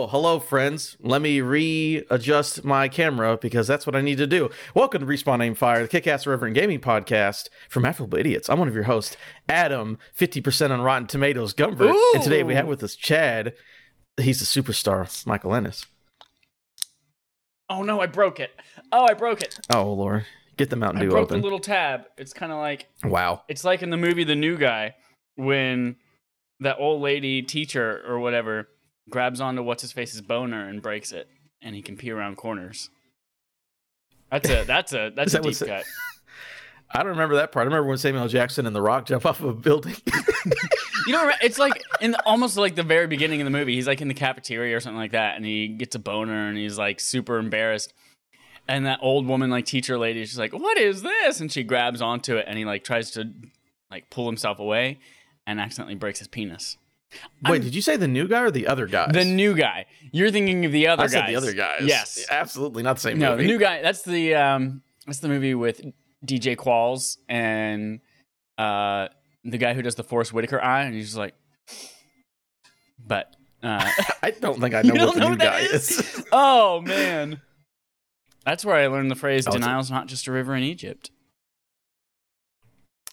Oh, hello, friends. Let me readjust my camera because that's what I need to do. Welcome to Respawn Aim Fire, the Kick-Ass Reverend Gaming podcast from Affable Idiots. I'm one of your hosts, Adam, 50% on Rotten Tomatoes Gumbert. And today we have with us Chad. He's the superstar, Michael Ennis. Oh no, I broke it. Oh, I broke it. Oh, Lord. Get the Mountain I Dew broke open. the little tab. It's kind of like wow. it's like in the movie The New Guy when that old lady teacher or whatever grabs onto what's his face's boner and breaks it, and he can pee around corners. That's a that's a that's a that deep cut. I don't remember that part. I remember when Samuel Jackson and The Rock jump off of a building. You know, it's like in the, almost like the very beginning of the movie. He's like in the cafeteria or something like that, and he gets a boner, and he's like super embarrassed. And that old woman, like teacher lady, she's like, "What is this?" And she grabs onto it, and he like tries to like pull himself away, and accidentally breaks his penis. Wait, I'm- did you say the new guy or the other guy? The new guy. You're thinking of the other I guys. said the other guys. Yes. Absolutely not the same No, movie. the new guy. That's the um. That's the movie with DJ Qualls and uh the guy who does the Forest Whitaker eye, and he's just like, but uh. I don't think I know what the know new guy is? is. Oh man. That's where I learned the phrase Oh, a- denial's not just a river in Egypt.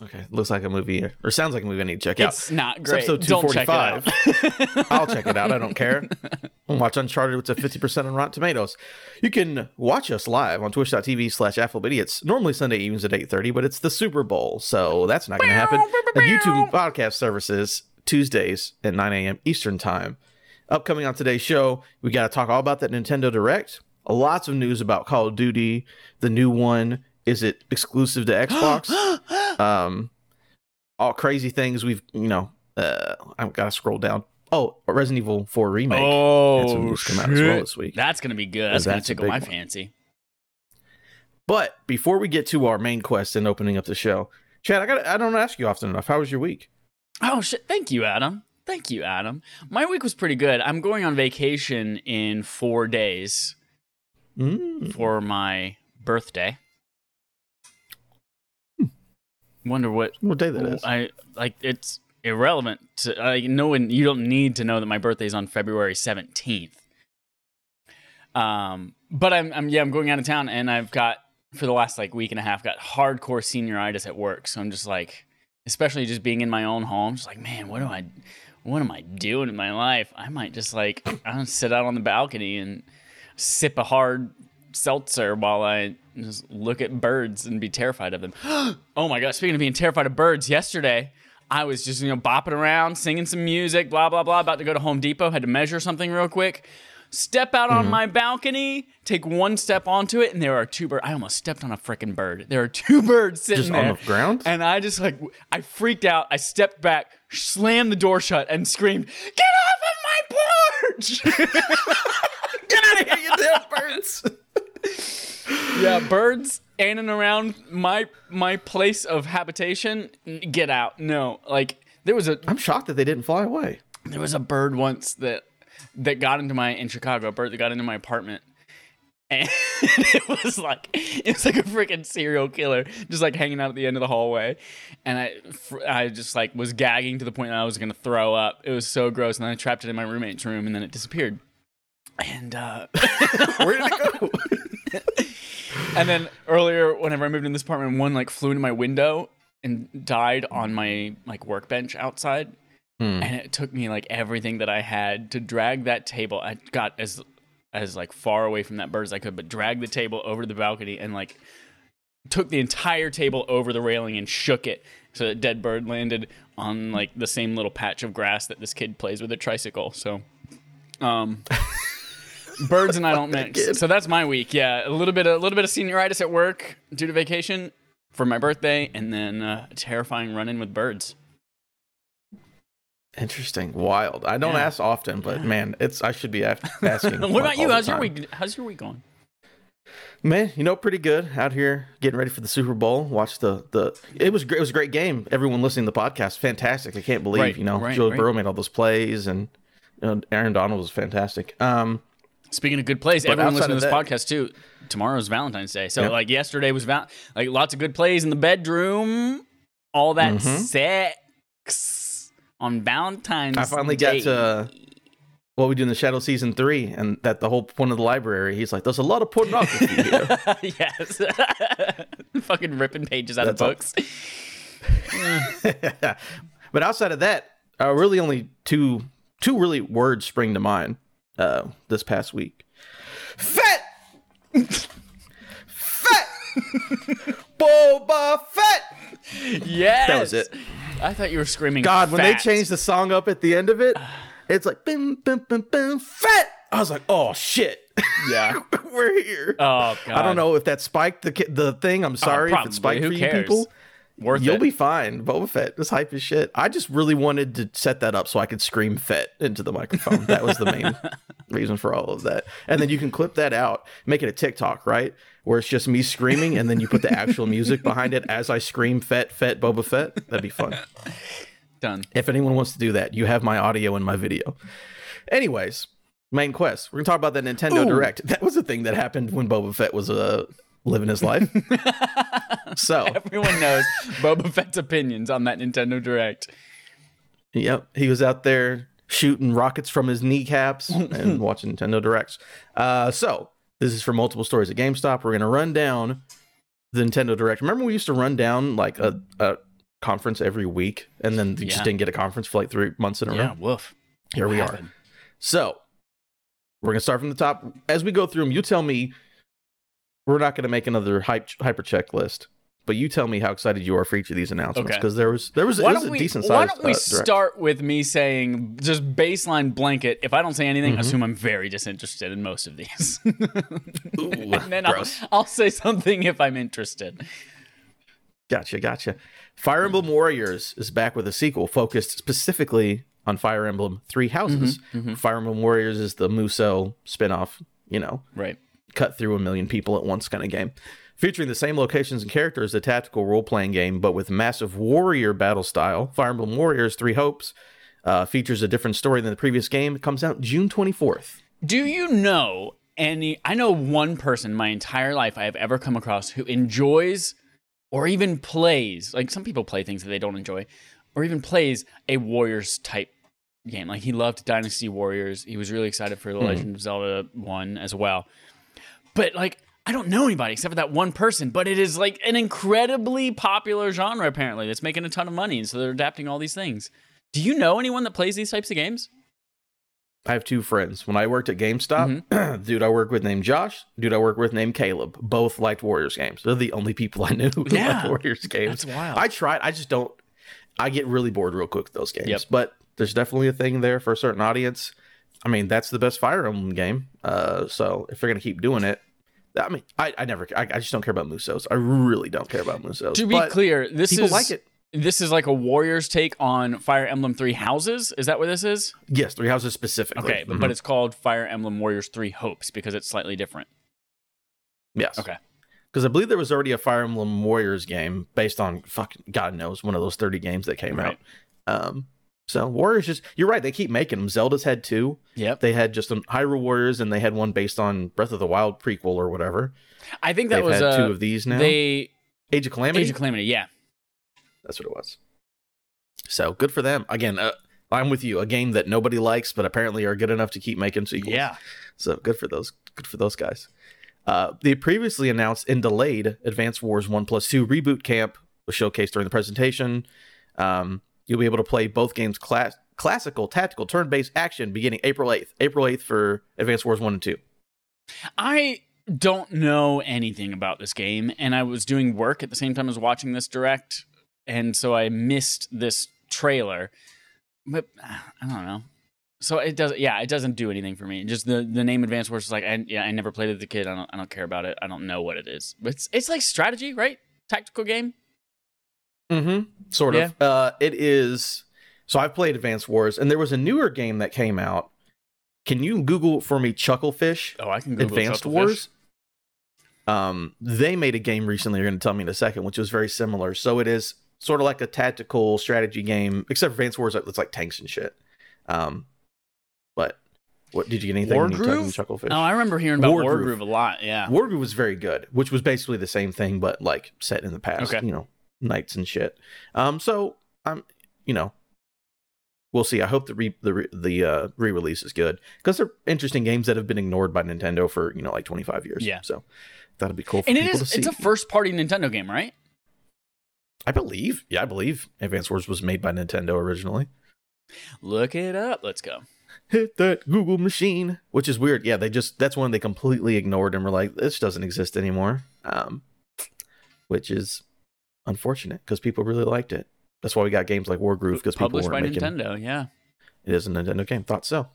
Okay, looks like a movie or sounds like a movie I need to check out. It's not It's great. episode Don't check it 245. out. I'll check it out. I don't care. Watch Uncharted with a 50% on Rotten Tomatoes. You can watch us live on twitch.tv slash affableidiots, normally Sunday evenings at 8.30, but it's the Super Bowl, so that's not going to happen. On YouTube podcast services, Tuesdays at 9 a.m. Eastern Time. Upcoming on today's show, we got to talk all about that Nintendo Direct. Lots of news about Call of Duty, the new one. Is it exclusive to Xbox? um, all crazy things we've, you know, uh, I've got to scroll down. Oh, Resident Evil 4 remake. Oh, news come out as well this week. That's gonna be good. That's, gonna tickle my one. fancy. But before we get to our main quest and opening up the show, Chad, I got I don't ask you often enough. How was your week? Oh shit! Thank you, Adam. Thank you, Adam. My week was pretty good. I'm going on vacation in four days Mm. for my birthday. Wonder what What day that is? I like. It's irrelevant. To, I no one. You don't need to know that my birthday is on February 17th. Um, but I'm, I'm yeah. I'm going out of town, and I've got for the last like week and a half got hardcore senioritis at work. So I'm just like, especially just being in my own home, just like, man, what do I, what am I doing in my life? I might just like, I don't sit out on the balcony and sip a hard seltzer while I just look at birds and be terrified of them. oh my gosh, Speaking of being terrified of birds, yesterday I was just you know bopping around, singing some music, blah blah blah. About to go to Home Depot, had to measure something real quick. Step out Mm-hmm. on my balcony, take one step onto it, and there are two birds. I almost stepped on a freaking bird. There are two birds sitting Just there on the ground? and I just like I freaked out. I stepped back, slammed the door shut, and screamed, "Get off of my porch!" Get out of here, you damn birds! Yeah, birds in and around my my place of habitation. Get out! No, like there was a I'm shocked that they didn't fly away. there was a bird once that that got into my in Chicago. A bird that got into my apartment. And it was like it was like a freaking serial killer, just like hanging out at the end of the hallway, and I, I just like was gagging to the point that I was gonna throw up. It was so gross, and then I trapped it in my roommate's room, and then it disappeared. And uh, Where did it go? And then earlier, whenever I moved in this apartment, one like flew into my window and died on my like workbench outside. Hmm. And it took me like everything that I had to drag that table. I got as as like far away from that bird as I could, but drag the table over to the balcony and like took the entire table over the railing and shook it so that dead bird landed on like the same little patch of grass that this kid plays with a tricycle. So um birds and I don't mix. So that's my week. Yeah, a little bit a little bit of senioritis at work due to vacation for my birthday and then uh, a terrifying run in with birds. Interesting, wild. I don't Yeah. ask often, but Yeah. man, it's I should be asking. what about you? How's your week? How's your week going? Man, you know, pretty good out here getting ready for the Super Bowl. Watch the the. It was great. It was a great game. Everyone listening to the podcast, fantastic. I can't believe Right, you know right, Joe right. Burrow made all those plays and you know, Aaron Donald was fantastic. Um, Speaking of good plays, But everyone listening to this podcast too. Tomorrow's Valentine's Day, so like yesterday was val- like lots of good plays in the bedroom, all that Mhm. sex on Valentine's. Day. I finally Day. got to what we do in the Shadow season three, and that the whole point of the library. He's like, "There's a lot of pornography here." yes. Fucking ripping pages out That's of books. but outside of that, uh, really only two two really words spring to mind uh, this past week. Fett, Fett, Boba Fett. Yes. That was it. I thought you were screaming. God, when they changed the song up at the end of it, it's like bim bim bim bim Fett. I was like, oh shit, Yeah. we're here. Oh god. I don't know if that spiked the the thing. I'm sorry if it spiked Who for you cares? people. Worth You'll it. be fine. Boba Fett is hype as shit. I just really wanted to set that up so I could scream Fett into the microphone. That was the main reason for all of that. And then you can clip that out, make it a TikTok, right? Where it's just me screaming and then you put the actual music behind it as I scream Fett, Fett, Boba Fett. That'd be fun. Done. If anyone wants to do that, you have my audio and my video. Anyways, main quest. We're gonna talk about the Nintendo Ooh. Direct. That was a thing that happened when Boba Fett was uh, living his life. so Everyone knows Boba Fett's opinions on that Nintendo Direct. Yep, he was out there shooting rockets from his kneecaps and watching Nintendo Directs. Uh, so this is for multiple stories at GameStop. We're gonna run down the Nintendo Direct. Remember we used to run down like a, a conference every week, and then you Yeah. just didn't get a conference for like three months in a row. Yeah, woof. Here we What are. So we're gonna start from the top. As we go through them, you tell me. We're not gonna make another hype, hyper checklist, but you tell me how excited you are for each of these announcements Okay. because there was there was, Why was a we, decent why don't we uh, start with me saying just baseline blanket? If I don't say anything, Mhm. assume I'm very disinterested in most of these. Ooh, and then I'll. I'll say something if I'm interested. Gotcha, gotcha. Fire Emblem Warriors is back with a sequel focused specifically on Fire Emblem Three Houses. Mm-hmm, Fire Emblem Warriors is the Musou spin-off, you know, Right. Cut through a million people at once kind of game. Featuring the same locations and characters, as a tactical role-playing game, but with massive warrior battle style. Fire Emblem Warriors Three Hopes uh, features a different story than the previous game. It comes out June 24th. Do you know any? I know one person my entire life I have ever come across who enjoys or even plays, like some people play things that they don't enjoy, or even plays a Warriors type game. Like he loved Dynasty Warriors. He was really excited for The Legend of Zelda 1 as well. But like, I don't know anybody except for that one person, but it is like an incredibly popular genre apparently that's making a ton of money. And so they're adapting all these things. Do you know anyone that plays these types of games? I have two friends. When I worked at GameStop, dude I work with named Josh, dude I work with named Caleb. Both liked Warriors games. They're the only people I knew who Yeah. liked Warriors games. That's wild. I tried. I just don't. I get really bored real quick with those games. Yep. But there's definitely a thing there for a certain audience. I mean, that's the best Fire Emblem game. Uh, so if they're gonna keep doing it, I mean, I, I never. I, I just don't care about Musous. I really don't care about Musous. To be But clear, this people is like it. This is like a Warriors take on Fire Emblem Three Houses. Is that what this is? Yes, Three Houses specifically. Okay, but, Mhm. but it's called Fire Emblem Warriors Three Hopes because it's slightly different. yes. Okay. because I believe there was already a Fire Emblem Warriors game based on fucking God knows one of those thirty games that came Right. out. Um, so Warriors just you're right. They keep making them. Zelda's had two. Yep. They had just um, Hyrule Warriors, and they had one based on Breath of the Wild prequel or whatever. I think that They've was had uh, two of these now. They Age of Calamity. Age of Calamity. Yeah. That's what it was. So good for them. Again, uh, I'm with you. A game that nobody likes, but apparently are good enough to keep making sequels. Yeah. So good for those. Good for those guys. Uh, the previously announced and delayed Advance Wars One Plus Two reboot camp was showcased during the presentation. Um, you'll be able to play both games class- classical tactical turn-based action beginning April 8th. April 8th for Advance Wars One and Two. I don't know anything about this game, and I was doing work at the same time as watching this direct, and so I missed this trailer. But I don't know. So it does, yeah, it doesn't do anything for me. Just the the name Advance Wars is like, I, yeah, I never played it as a kid. I don't, I don't care about it. I don't know what it is. But it's it's like strategy, right? Tactical game. Mm-hmm. Sort of. Uh, it is. So I've played Advance Wars, and there was a newer game that came out. Can you Google for me Chucklefish Oh, I can Google Advanced Chucklefish. Wars? Um, they made a game recently. You're going to tell me in a second, which was very similar. So it is sort of like a tactical strategy game, except for Advance Wars. It's like tanks and shit. Um, but what did you get anything? when you Wargroove? Chucklefish. Oh, I remember hearing about Wargroove. Wargroove a lot. Yeah. War Wargroove was very good, which was basically the same thing, but like set in the past, Okay. you know, knights and shit. Um, so I'm, you know, we'll see. I hope the re, the re- the uh, re-release is good because they're interesting games that have been ignored by Nintendo for you know like 25 years. Yeah. so that'll be cool for And it is it's a first party Nintendo game, right? I believe, yeah, I believe Advance Wars was made by Nintendo originally. Look it up. Let's go. Hit that Google machine, which is weird. Yeah, they just that's one they completely ignored and were like, this doesn't exist anymore. Um, which is unfortunate because people really liked it. That's why we got games like Wargroove because people Published by making Nintendo, yeah. It is a Nintendo game. Thought so.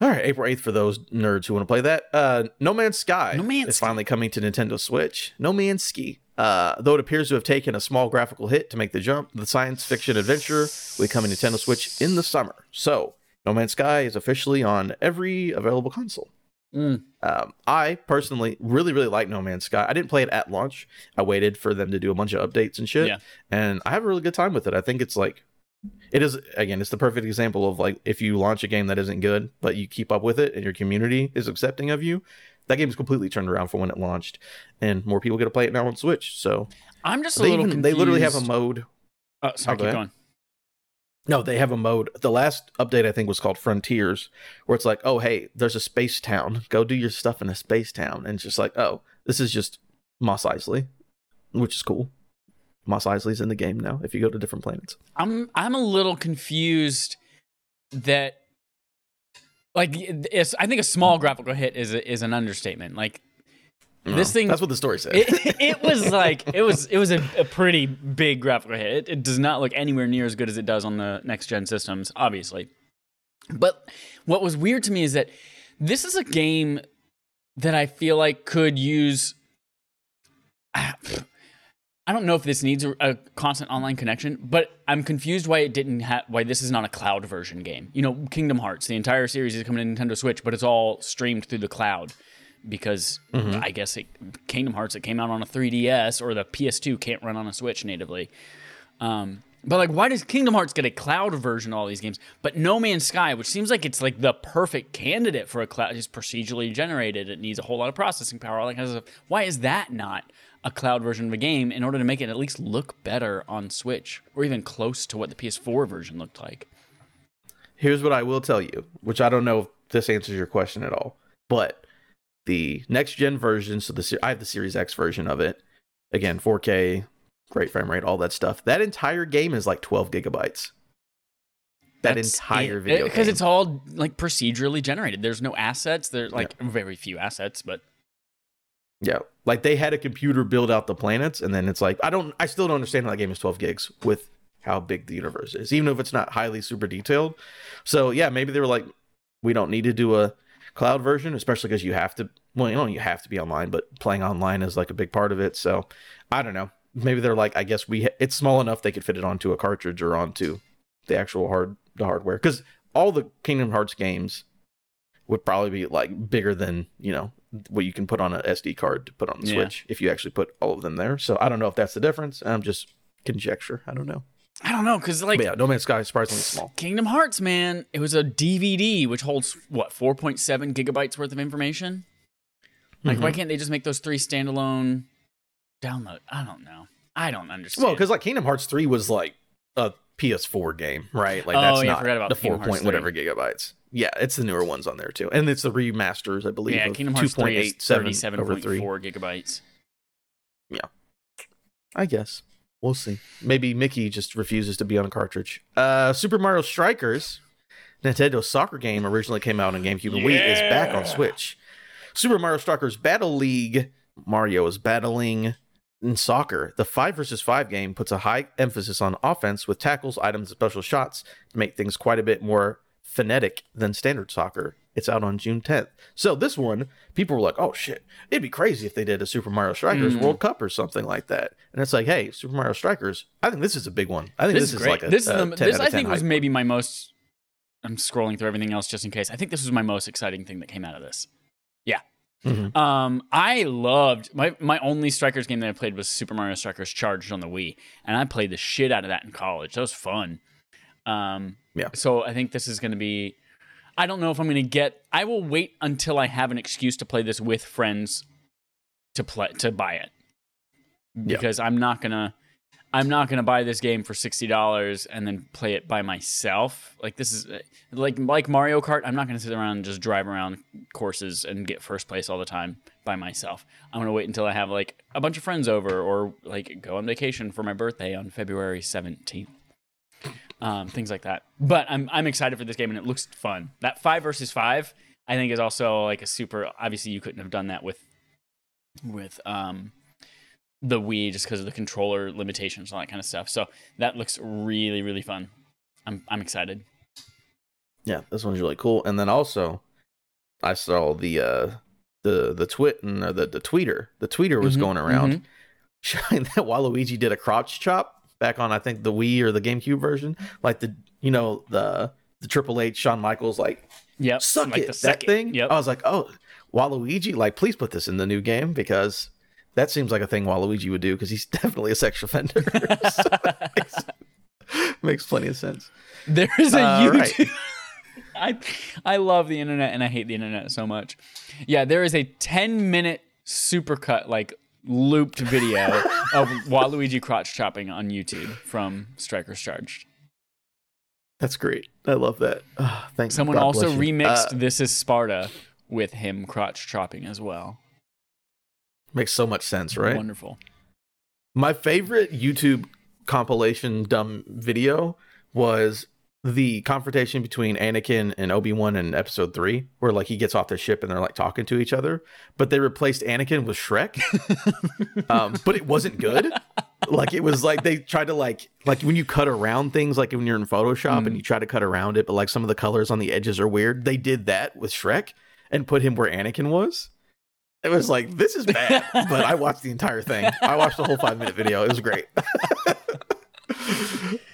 All right, April 8th for those nerds who want to play that. Uh, no Man's Sky No Man's is finally coming to Nintendo Switch. No Man's Ski. Uh, though it appears to have taken a small graphical hit to make the jump, the science fiction adventure will come coming to Nintendo Switch in the summer. So, No Man's Sky is officially on every available console. Mm. Um, I personally really, really like No Man's Sky. I didn't play it at launch. I waited for them to do a bunch of updates and shit. Yeah. And I have a really good time with it. I think it's like, it is, again, it's the perfect example of like if you launch a game that isn't good, but you keep up with it and your community is accepting of you, that game is completely turned around from when it launched. And more people get to play it now on Switch. So I'm just a they, little even, they literally have a mode. Oh, sorry, Oh, keep going. No, they have a mode. The last update I think was called Frontiers, where it's like, oh hey, there's a space town. Go do your stuff in a space town, and it's just like, oh, this is just Mos Eisley, which is cool. Mos Eisley's in the game now. If you go to different planets, I'm I'm a little confused that like I think a small graphical hit is a, is an understatement. Like This thing- that's what the story said. it, it was like it was it was a, a pretty big graphical hit. It, it does not look anywhere near as good as it does on the next gen systems, obviously. But what was weird to me is that this is a game that I feel like could use. I don't know if this needs a, a constant online connection, but I'm confused why it didn't have why this is not a cloud version game. You know, Kingdom Hearts, the entire series is coming to Nintendo Switch, but it's all streamed through the cloud because I guess it, Kingdom Hearts that came out on a 3DS or the PS2 can't run on a Switch natively. Um, but like, why does Kingdom Hearts get a cloud version of all these games, but No Man's Sky, which seems like it's like the perfect candidate for a cloud, is procedurally generated. It needs a whole lot of processing power, all that kind of stuff. Why is that not a cloud version of a game in order to make it at least look better on Switch or even close to what the PS4 version looked like? Here's what I will tell you, which I don't know if this answers your question at all, but the next gen version, so the I have the Series X version of it. Again, 4K, great frame rate, all that stuff. That entire game is like 12 gigabytes. That That's entire it. video eh, because game. it's all like procedurally generated. There's no assets. There's like very few assets, but Yeah, like they had a computer build out the planets, and then it's like I don't, I still don't understand how that game is 12 gigs with how big the universe is, even if it's not highly super detailed. So yeah, maybe they were like, we don't need to do a cloud version, especially because you have to. Well, you know, you have to be online, but playing online is like a big part of it. So I don't know. Maybe they're like, I guess we, ha- it's small enough they could fit it onto a cartridge or onto the actual hard the hardware because all the Kingdom Hearts games would probably be like bigger than you know what you can put on a SD card to put on the Yeah. Switch if you actually put all of them there. So I don't know if that's the difference. I'm just conjecture. I don't know. I don't know because like But yeah, No Man's Sky is surprisingly small. Kingdom Hearts, man, it was a DVD which holds what 4.7 gigabytes worth of information. Like, Mhm. why can't they just make those three standalone download? I don't know. I don't understand. Well, because like Kingdom Hearts three was like a PS4 game, right? Like Oh, that's yeah, I not forgot about the Kingdom four point whatever gigabytes. Yeah, it's the newer ones on there too, and it's the remasters, I believe. yeah, of Kingdom Hearts 3 is 2.87 over three. 37.4 gigabytes. Yeah, I guess we'll see. Maybe Mickey just refuses to be on a cartridge. Uh, Super Mario Strikers, Nintendo soccer game, originally came out on GameCube and Wii, is back on Switch. Super Mario Strikers Battle League. Mario is battling in soccer. The five versus five game puts a high emphasis on offense with tackles, items, and special shots to make things quite a bit more phonetic than standard soccer. It's out on June 10th. So this one, people were like, "Oh shit, it'd be crazy if they did a Super Mario Strikers Mhm. World Cup or something like that." And it's like, "Hey, Super Mario Strikers, I think this is a big one. I think This, this, is is like a this a is the, 10 this I of 10 think was maybe my most. I'm scrolling through everything else just in case. I think this was my most exciting thing that came out of this. one. Mhm. Um, I loved my my only Strikers game that I played was Super Mario Strikers Charged on the Wii, and I played the shit out of that in college. That was fun. Um, Yeah. So I think this is going to be. I don't know if I'm going to get. I will wait until I have an excuse to play this with friends to play to buy it Yeah. because I'm not gonna. I'm not going to buy this game for $60 and then play it by myself. Like this is like like Mario Kart, I'm not going to sit around and just drive around courses and get first place all the time by myself. I'm going to wait until I have like a bunch of friends over or like go on vacation for my birthday on February 17th. Um, things like that. But I'm I'm excited for this game and it looks fun. That 5 versus 5 I think is also like a super obviously you couldn't have done that with with um the Wii just because of the controller limitations and all that kind of stuff. So that looks really, really fun. I'm I'm excited. Yeah, this one's really cool. And then also, I saw the uh the the twit and uh, the the tweeter. The tweeter was Mhm, going around showing that Waluigi did a crotch chop back on I think the Wii or the GameCube version, like the you know the the Triple H Shawn Michaels like yeah suck like it the that second- thing. Yep. I was like, oh, Waluigi, like please put this in the new game because that seems like a thing Waluigi would do because he's definitely a sex offender. So makes, makes plenty of sense. there is a Uh, right. YouTube. I I love the internet and I hate the internet so much. Yeah, there is a 10 minute supercut like looped video of Waluigi crotch chopping on YouTube from Strikers Charged. That's great. I love that. Ah, thank. Someone God also remixed Uh, This Is Sparta with him crotch chopping as well. makes so much sense, right? Wonderful. My favorite YouTube compilation dumb video was the confrontation between Anakin and Obi Wan in Episode Three, where like he gets off the ship and they're like talking to each other, but they replaced Anakin with Shrek. um, but it wasn't good. Like it was like they tried to like like when you cut around things, like when you're in Photoshop and you try to cut around it, but like some of the colors on the edges are weird. They did that with Shrek and put him where Anakin was. It was like this is bad, but I watched the entire thing. I watched the whole five minute video. It was great.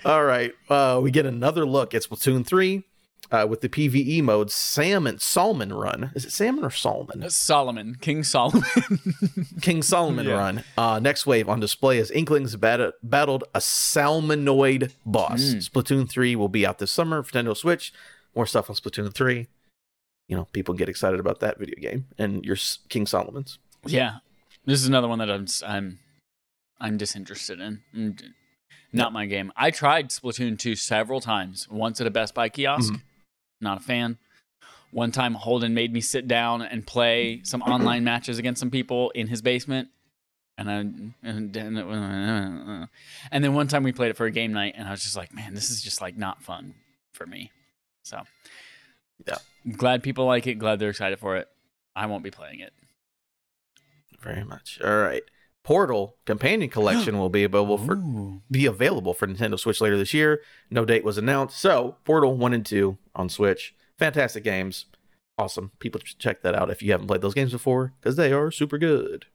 All right, uh, we get another look at Splatoon three uh, with the PVE mode Salmon Salmon Run. Is it Salmon or Salmon? Solomon, King Solomon. King Solomon Yeah. Run. Uh, next wave on display as Inklings bat- battled a Salmonid boss. Mm. Splatoon 3 will be out this summer for Nintendo Switch. More stuff on Splatoon 3. You know, people get excited about that video game and your King Solomon's. Yeah, this is another one that I'm I'm I'm disinterested in. Mm, Not my game. I tried Splatoon 2 several times. Once at a Best Buy kiosk, mm-hmm. not a fan. One time Holden made me sit down and play some online matches against some people in his basement. And I and, and and then one time we played it for a game night and I was just like, man, this is just like not fun for me. So Yeah. Glad people like it, glad they're excited for it. I won't be playing it. Very much. All right. Portal Companion Collection will be available for Ooh. be available for Nintendo Switch later this year. No date was announced. So, Portal 1 and 2 on Switch. Fantastic games. Awesome. People should check that out if you haven't played those games before because they are super good.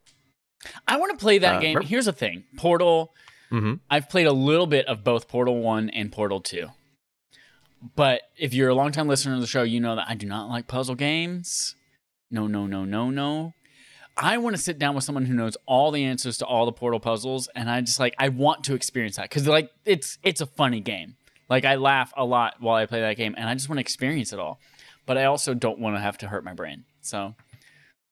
I want to play that Uh, game. remember- Here's the thing Portal, Mhm. I've played a little bit of both Portal 1 and Portal 2. But if you're a longtime listener to the show, you know that I do not like puzzle games. No, no, no, no, no. I want to sit down with someone who knows all the answers to all the Portal puzzles, and I just like I want to experience that because like it's it's a funny game. Like I laugh a lot while I play that game, and I just want to experience it all. But I also don't want to have to hurt my brain. So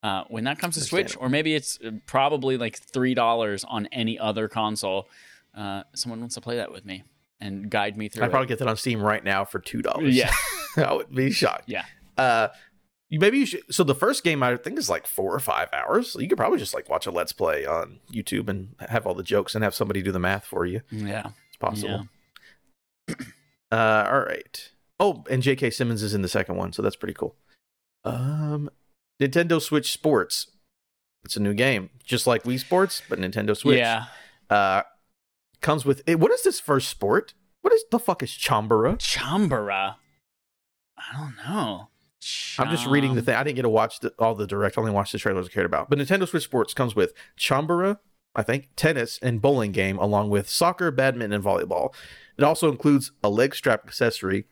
uh, when that comes to Switch, or maybe it's uh, probably like three dollars on any other console, uh, someone wants to play that with me and guide me through. I'd probably get that on Steam right now for $2. Yeah. I would be shocked. Yeah. Uh, maybe you should. So the first game I think is like four or five hours. You could probably just like watch a Let's Play on YouTube and have all the jokes and have somebody do the math for you. Yeah. It's possible. Uh, all right. Oh, and J.K. Simmons is in the second one, so that's pretty cool. Um, Nintendo Switch Sports. It's a new game, just like Wii Sports, but Nintendo Switch. Yeah. Uh, comes with. What is this first sport? What is the fuck is Chambara? Chambara. I don't know. I'm just reading the thing. I didn't get to watch the, all the direct. I only watched the trailers I cared about. But Nintendo Switch Sports comes with Chambara, I think, tennis and bowling game, along with soccer, badminton, and volleyball. It also includes a leg strap accessory,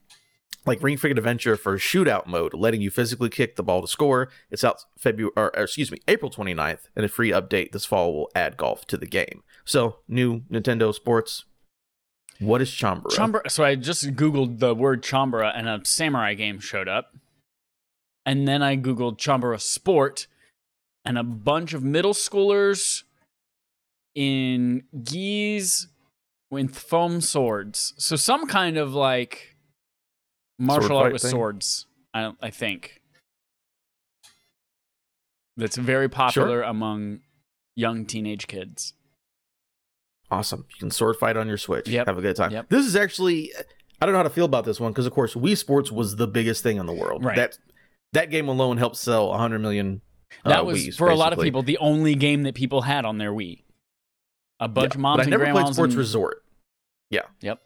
like Ring Fit Adventure for shootout mode, letting you physically kick the ball to score. It's out February, or, or excuse me, April 29th, and a free update this fall will add golf to the game. So, new Nintendo Sports. What is Chambara? Chambara. So I just Googled the word Chambara and a samurai game showed up. And then I Googled Chambara Sport and a bunch of middle schoolers in gis with foam swords. So some kind of like martial Sword art with thing? swords. I I think that's very popular among young teenage kids. Awesome. You can sword fight on your Switch. Yep. Have a good time. Yep. This is actually I don't know how to feel about this one because of course Wii Sports was the biggest thing in the world. Right. That that game alone helped sell 100 million That uh, was Wiis, for a lot of people the only game that people had on their Wii. A bunch Yeah, of moms but I and never played Sports and- Resort. Yeah. Yep.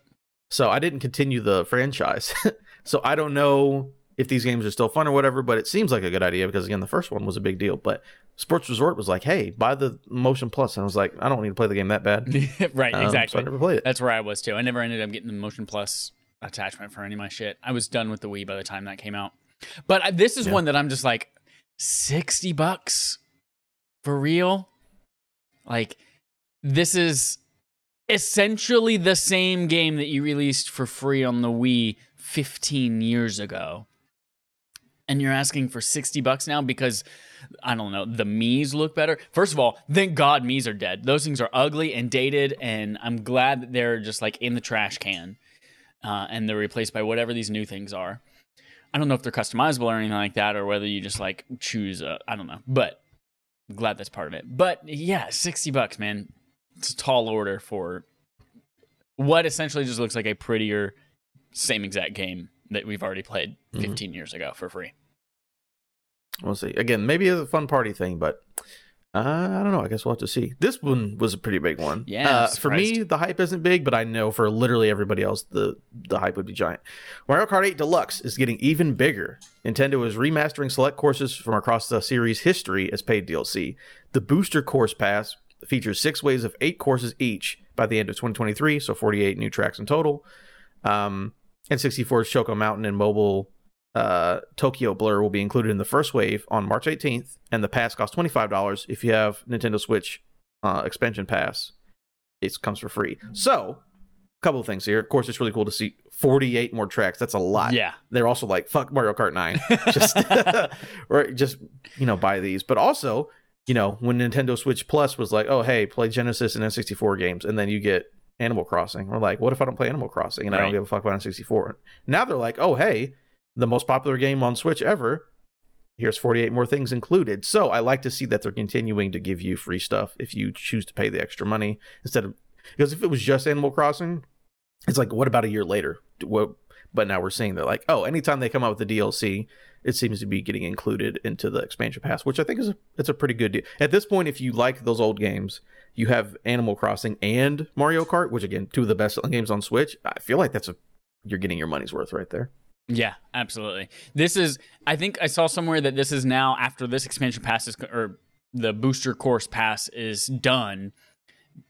So I didn't continue the franchise. so I don't know if these games are still fun or whatever, but it seems like a good idea because again the first one was a big deal. But Sports Resort was like, hey, buy the Motion Plus. And I was like, I don't need to play the game that bad. right, Um, So exactly. I never played it. That's where I was too. I never ended up getting the Motion Plus attachment for any of my shit. I was done with the Wii by the time that came out. But I, this is Yeah. one that I'm just like, 60 bucks for real? Like, this is essentially the same game that you released for free on the Wii 15 years ago. And you're asking for 60 bucks now because I don't know, the Mii's look better. First of all, thank God Mii's are dead. Those things are ugly and dated, and I'm glad that they're just like in the trash can uh, and they're replaced by whatever these new things are. I don't know if they're customizable or anything like that, or whether you just like choose a, I don't know, but I'm glad that's part of it. But yeah, 60 bucks, man. It's a tall order for what essentially just looks like a prettier, same exact game that we've already played Mhm. 15 years ago for free. We'll see. Again, maybe it's a fun party thing, but uh, I don't know. I guess we'll have to see. This one was a pretty big one. Yeah, Uh, for me, the hype isn't big, but I know for literally everybody else, the the hype would be giant. Mario Kart 8 Deluxe is getting even bigger. Nintendo is remastering select courses from across the series' history as paid DLC. The Booster Course Pass features six waves of eight courses each by the end of 2023, so 48 new tracks in total. Um, and 64's Choco Mountain and Mobile uh, Tokyo Blur will be included in the first wave on March 18th, and the pass costs $25 if you have Nintendo Switch uh, expansion pass. It comes for free. So, a couple of things here. Of course, it's really cool to see 48 more tracks. That's a lot. Yeah. They're also like, fuck Mario Kart 9. just, or just, you know, buy these. But also, you know, when Nintendo Switch Plus was like, oh, hey, play Genesis and N64 games, and then you get Animal Crossing. We're like, what if I don't play Animal Crossing and I don't give a fuck about N64? Now they're like, oh, hey, the most popular game on Switch ever. Here's 48 more things included. So I like to see that they're continuing to give you free stuff if you choose to pay the extra money instead of because if it was just Animal Crossing, it's like what about a year later? What? But now we're seeing they're like, oh, anytime they come out with the DLC, it seems to be getting included into the expansion pass, which I think is a, it's a pretty good deal. At this point, if you like those old games, you have Animal Crossing and Mario Kart, which again, two of the best selling games on Switch. I feel like that's a you're getting your money's worth right there. Yeah, absolutely. This is, I think I saw somewhere that this is now after this expansion pass is, or the booster course pass is done.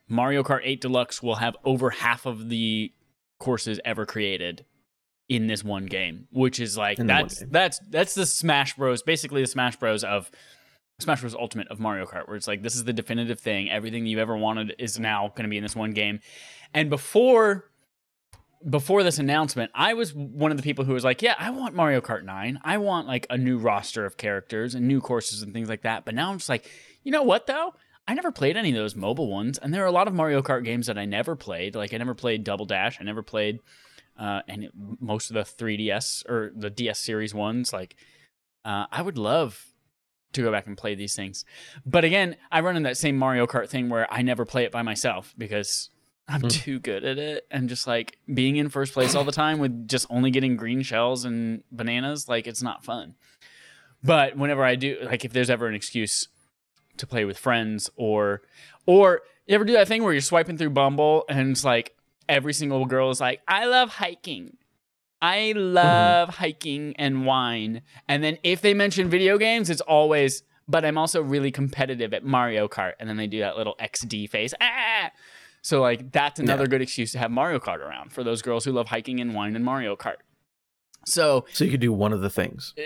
Mario Kart 8 Deluxe will have over half of the courses ever created in this one game, which is like In that's that's that's the Smash Bros. Basically, the Smash Bros. of Smash Bros. Ultimate of Mario Kart, where it's like this is the definitive thing. Everything you ever wanted is now going to be in this one game. And before before this announcement, I was one of the people who was like, "Yeah, I want Mario Kart 9. I want like a new roster of characters and new courses and things like that." But now I'm just like, you know what though? I never played any of those mobile ones, and there are a lot of Mario Kart games that I never played. Like I never played Double Dash. I never played uh, and most of the 3DS or the DS series ones. Like uh, I would love to go back and play these things. But again, I run in that same Mario Kart thing where I never play it by myself because I'm Hmm. too good at it. And just like being in first place all the time with just only getting green shells and bananas, like it's not fun. But whenever I do, like if there's ever an excuse to play with friends or, or you ever do that thing where you're swiping through Bumble and it's like every single girl is like, I love hiking. I love hiking and wine. And then if they mention video games, it's always, but I'm also really competitive at Mario Kart. And then they do that little XD face. Ah! So, like, that's another Yeah. good excuse to have Mario Kart around for those girls who love hiking and wine and Mario Kart. So, So you could do one of the things.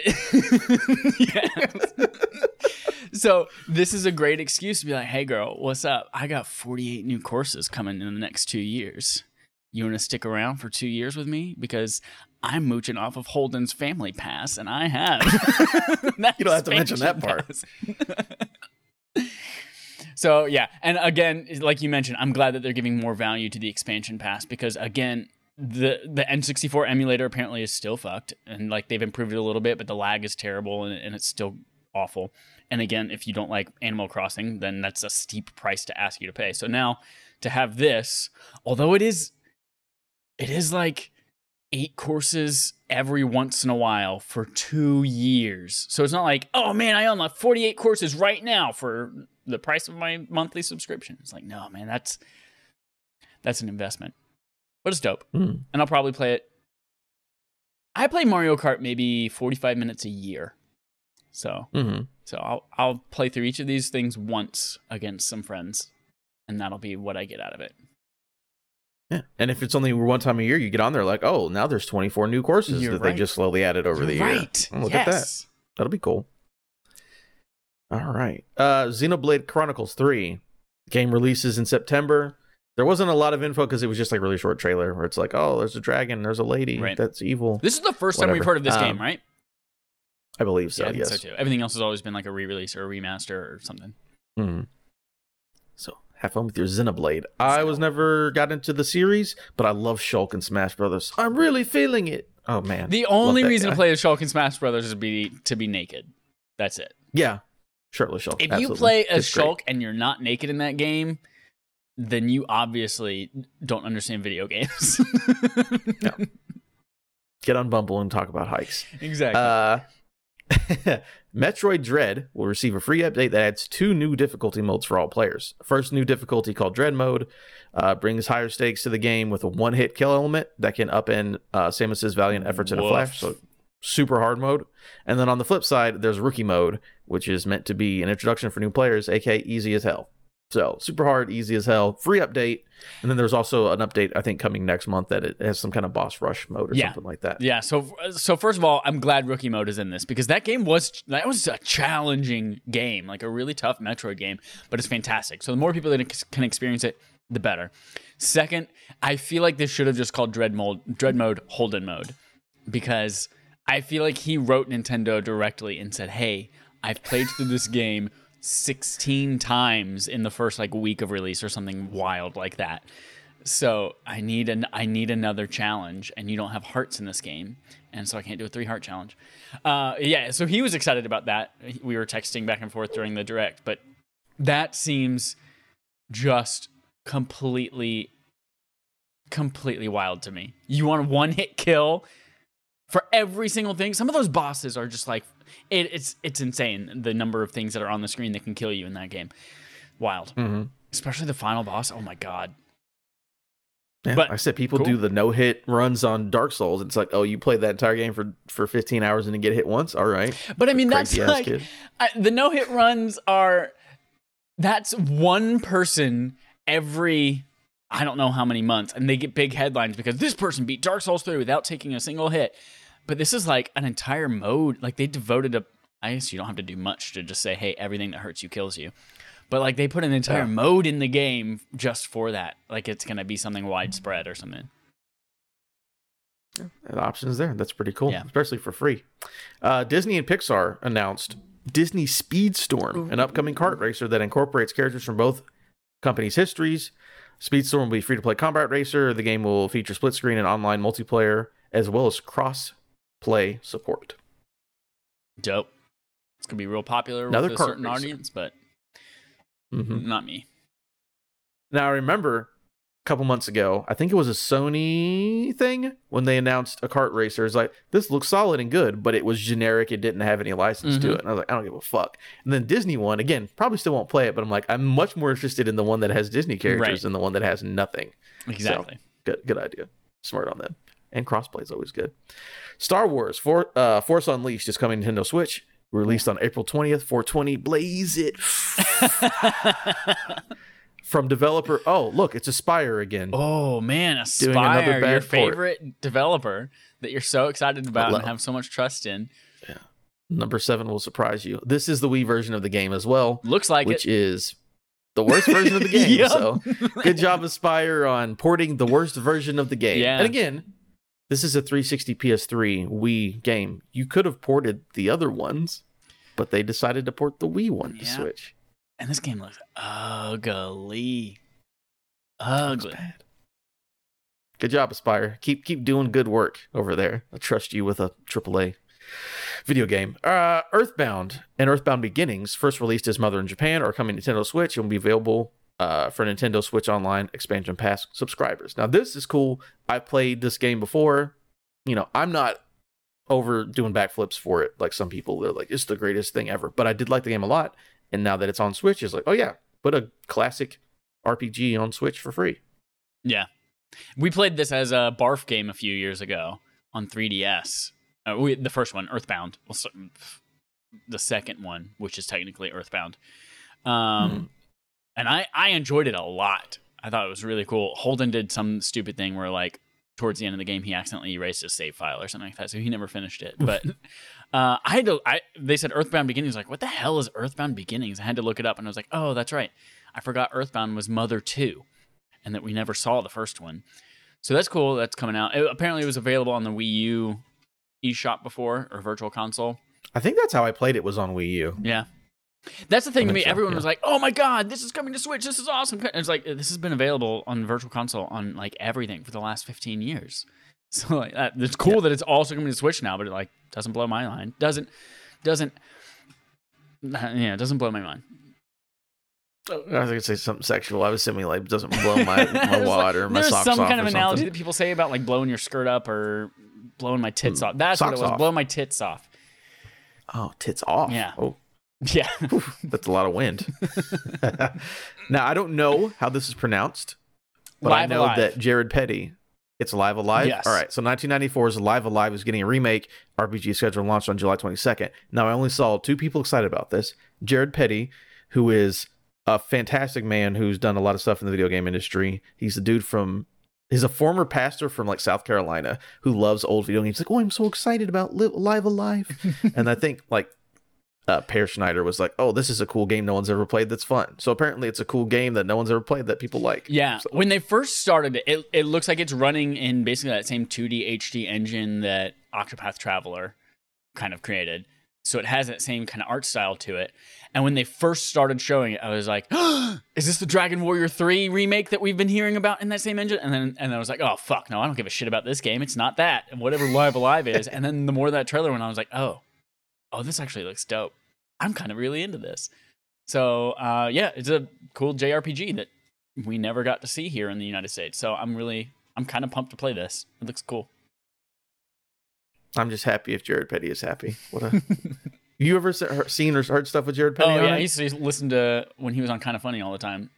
So this is a great excuse to be like, "Hey, girl, what's up? I got 48 new courses coming in the next two years. You want to stick around for two years with me because I'm mooching off of Holden's family pass, and I have. You don't have to mention that part. So yeah, and again, like you mentioned, I'm glad that they're giving more value to the expansion pass because again, the the N64 emulator apparently is still fucked, and like they've improved it a little bit, but the lag is terrible and, and it's still awful. And again, if you don't like Animal Crossing, then that's a steep price to ask you to pay. So now to have this, although it is, it is like eight courses every once in a while for two years. So it's not like, oh man, I like 48 courses right now for the price of my monthly subscription. It's like, no, man, that's that's an investment. But it's dope. Mm. And I'll probably play it. I play Mario Kart maybe 45 minutes a year. So hmm so I'll I'll play through each of these things once against some friends. And that'll be what I get out of it. Yeah. And if it's only one time a year, you get on there like, oh, now there's 24 new courses You're that right. they just slowly added over the year. right. Oh, look at that. That'll be cool. All right. Uh Xenoblade Chronicles 3 game releases in September. There wasn't a lot of info because it was just like a really short trailer where it's like, oh, there's a dragon, there's a lady Right. that's evil. This is the first time we've heard of this Um, game, right? I believe so. yeah, I think yes. so too. Everything else has always been like a re-release or a remaster or something. Mhm. So have fun with your Xenoblade. I was never got into the series, but I love Shulk and Smash Brothers. I'm really feeling it. Oh man. The only reason guy. to play as Shulk and Smash Brothers is to be to be naked. That's it. Yeah. Shirtless Shulk. If you play as It's great. Shulk and you're not naked in that game, then you obviously don't understand video games. get on Bumble and talk about hikes. exactly. Uh, Metroid Dread will receive a free update that adds two new difficulty modes for all players. First new difficulty called Dread Mode uh, brings higher stakes to the game with a one-hit kill element that can upend uh, Samus's valiant efforts in a flash. So super hard mode. And then on the flip side, there's Rookie Mode, which is meant to be an introduction for new players, aka easy as hell. So super hard, easy as hell, free update. And then there's also an update I think coming next month that it has some kind of boss rush mode or Yeah. something like that. yeah. So so first of all, I'm glad Rookie Mode is in this because that game was that was a challenging game, like a really tough Metroid game, but it's fantastic. So the more people that can experience it, the better. Second, I feel like this should have just called Dread Mode, Dread Mode, Holden Mode, because I feel like he wrote Nintendo directly and said, "Hey, I've played through this game 16 times in the first like week of release or something wild like that. So I need an I need another challenge, and you don't have hearts in this game, and so I can't do a three heart challenge. Uh, yeah, so he was excited about that. We were texting back and forth during the direct, but that seems just completely, completely wild to me. You want a one hit kill for every single thing. Some of those bosses are just like it, it's it's insane the number of things that are on the screen that can kill you in that game. Wild, hmm especially the final boss. Oh my god. Yeah, But- I said people cool. do the no hit runs on Dark Souls. It's like, oh, you played that entire game for for 15 hours and then get hit once. All right, But I mean, that's like. I, the no hit runs are. That's one person every I don't know how many months, and they get big headlines because this person beat Dark Souls 3 without taking a single hit. But this is like an entire mode. Like they devoted a. I guess you don't have to do much to just say, "Hey, everything that hurts you kills you." But like they put an entire Yeah. mode in the game just for that. Like it's gonna be something widespread or something. the options there. That's pretty cool, Yeah. especially for free. Uh, Disney and Pixar announced Disney Speedstorm, an upcoming kart racer that incorporates characters from both companies' histories. Speedstorm will be free to play combat racer. The game will feature split screen and online multiplayer, as well as cross play support. Dope. It's gonna be real popular Another with a certain audience, but Mhm. not me. Now, I remember a couple months ago, I think it was a Sony thing when they announced a kart racer. It's like, this looks solid and good, but it was generic. It didn't have any license to Mhm. it. And I was like, I don't give a fuck. And then Disney one, again, probably still won't play it, but I'm like, I'm much more interested in the one that has Disney characters Right. than the one that has nothing. Exactly. Good, good idea. Smart on them. And crossplay is always good. Star Wars For, uh, Force Unleashed is coming to Nintendo Switch. Released on April 20th, 420. Blaze it. From developer. Oh, look, it's Aspyr again. Oh man, Aspyr, your port. favorite developer that you're so excited about and have so much trust in. Yeah. Number seven will surprise you. This is the Wii version of the game as well, Looks like which it. is the worst version of the game. Yep. So good job, Aspyr, on porting the worst version of the game. Yeah. And again, this is a 360 PS3 Wii game. You could have ported the other ones, but they decided to port the Wii one to Switch. And this game looks ugly. Ugly. bad. Good job, Aspyr. Keep keep doing good work over there. I trust you with a AAA video game. Uh, Earthbound and Earthbound Beginnings, first released as Mother in Japan, are coming to Nintendo Switch and will be available uh, for Nintendo Switch Online Expansion Pass subscribers. Now, this is cool. I've played this game before. You know, I'm not over doing backflips for it like some people. They're like, it's the greatest thing ever. But I did like the game a lot. And now that it's on Switch, it's like, oh yeah, put a classic RPG on Switch for free. Yeah. We played this as a barf game a few years ago on 3DS. Uh, we, the first one, Earthbound. The second one, which is technically Earthbound. Um, Hmm. And I, I enjoyed it a lot. I thought it was really cool. Holden did some stupid thing where, like, towards the end of the game, he accidentally erased his save file or something like that, so he never finished it. But uh, I had to. I they said Earthbound Beginnings. Like, what the hell is Earthbound Beginnings? I had to look it up, and I was like, oh, that's right. I forgot Earthbound was Mother Two, and that we never saw the first one. So that's cool. That's coming out. It- apparently, it was available on the Wii U eShop before or Virtual Console. I think that's how I played it was on Wii U. Yeah. That's the thing to me. so, Everyone yeah. was like, "Oh my god, this is coming to Switch. This is awesome." It's like this has been available on Virtual Console on like everything for the last 15 years. So like that, it's cool that it's also coming to Switch now, but it like doesn't blow my mind. Doesn't doesn't yeah, it doesn't blow my mind. I was gonna say something sexual. I was assuming like doesn't blow my, my It's like- my There's socks some off kind of analogy something. that people say about like blowing your skirt up or blowing my tits Mm, off. That's what it was. off. Blow my tits off. Oh, tits off. Yeah. Oh, Yeah. that's a lot of wind. now I don't know how this is pronounced, but I know Alive. that Jared Petty. It's Live A Live. Yes. All right. So 1994's Live A Live is getting a remake. RPG schedule launched on July 22nd. Now I only saw two people excited about this. Jared Petty, who is a fantastic man who's done a lot of stuff in the video game industry. He's a dude from He's a former pastor from like South Carolina who loves old video games. He's like, oh, I'm so excited about Li- Live A Live. and I think like uh, Peer Schneider was like, oh, this is a cool game no one's ever played that's fun. So apparently it's a cool game that no one's ever played that people like. Yeah, So- when they first started it, it, it looks like it's running in basically that same 2D HD engine that Octopath Traveler kind of created. So it has that same kind of art style to it. And when they first started showing it, I was like, "Is this the Dragon Warrior 3 remake that we've been hearing about in that same engine?" And then and I was like, "Oh fuck, no, I don't give a shit about this game. It's not that. And whatever Live A Live is." and then the more that trailer went, on, I was like, "Oh, oh, this actually looks dope. I'm kind of really into this." So uh, yeah, it's a cool JRPG that we never got to see here in the United States. So I'm really, I'm kind of pumped to play this. It looks cool. I'm just happy if Jared Petty is happy. What a. you ever seen or heard stuff with Jared Petty? oh yeah, I used to listen to when he was on Kind of Funny all the time.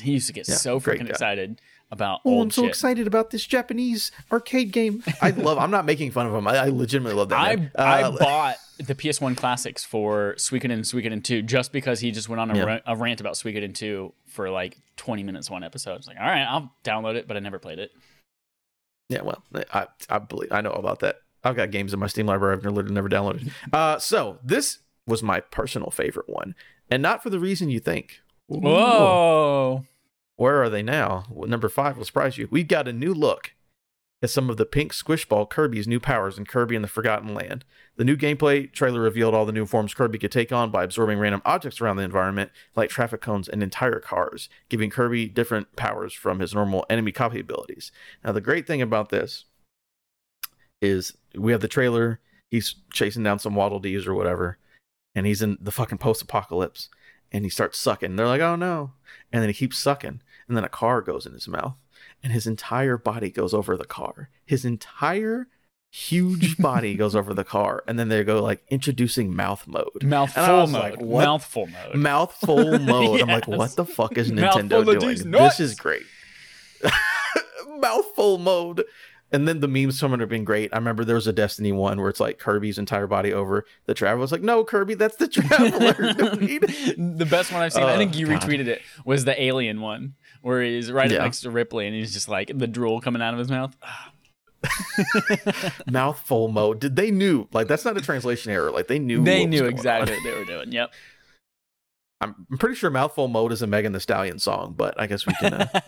He used to get Yeah, so freaking excited about Oh, old I'm so shit. excited about this Japanese arcade game. I love. I'm not making fun of him. I, I legitimately love that. I man. I Uh, bought the PS1 classics for Suikoden and Suikoden 2 just because he just went on a, Yeah. ra- a rant about Suikoden 2 for like 20 minutes one episode. It's like, all right, I'll download it, but I never played it. Yeah, well, I I believe I know about that. I've got games in my Steam library I've literally never downloaded. Uh, so this was my personal favorite one, and not for the reason you think. Ooh. Whoa. Where are they now? Well, number five will surprise you. We've got a new look at some of the pink squishball Kirby's new powers in Kirby and the Forgotten Land. The new gameplay trailer revealed all the new forms Kirby could take on by absorbing random objects around the environment, like traffic cones and entire cars, giving Kirby different powers from his normal enemy copy abilities. Now, the great thing about this is we have the trailer. He's chasing down some Waddle Dees or whatever, and he's in the fucking post apocalypse, and he starts sucking. They're like, oh no. And then he keeps sucking, and then a car goes in his mouth, and his entire body goes over the car. His entire huge body goes over the car, and then they go like introducing mouth mode. Mouthful I mode. like. Mouthful mode. Mouthful mode. I'm like, what the fuck is Nintendo doing? This is great. Mouthful mode. And then the memes from it have been great. I remember there was a Destiny one where it's like Kirby's entire body over the traveler. was like, no, Kirby, that's the traveler. the best one I've seen, I Oh, think you oh, God. retweeted it, was the alien one where he's right Yeah. next to Ripley and he's just like the drool coming out of his mouth. Mouthful mode. Did they knew? Like that's not a translation error. Like they knew. they knew exactly what they were doing. Yep. I'm I'm pretty sure mouthful mode is a Megan Thee Stallion song, but I guess we can uh,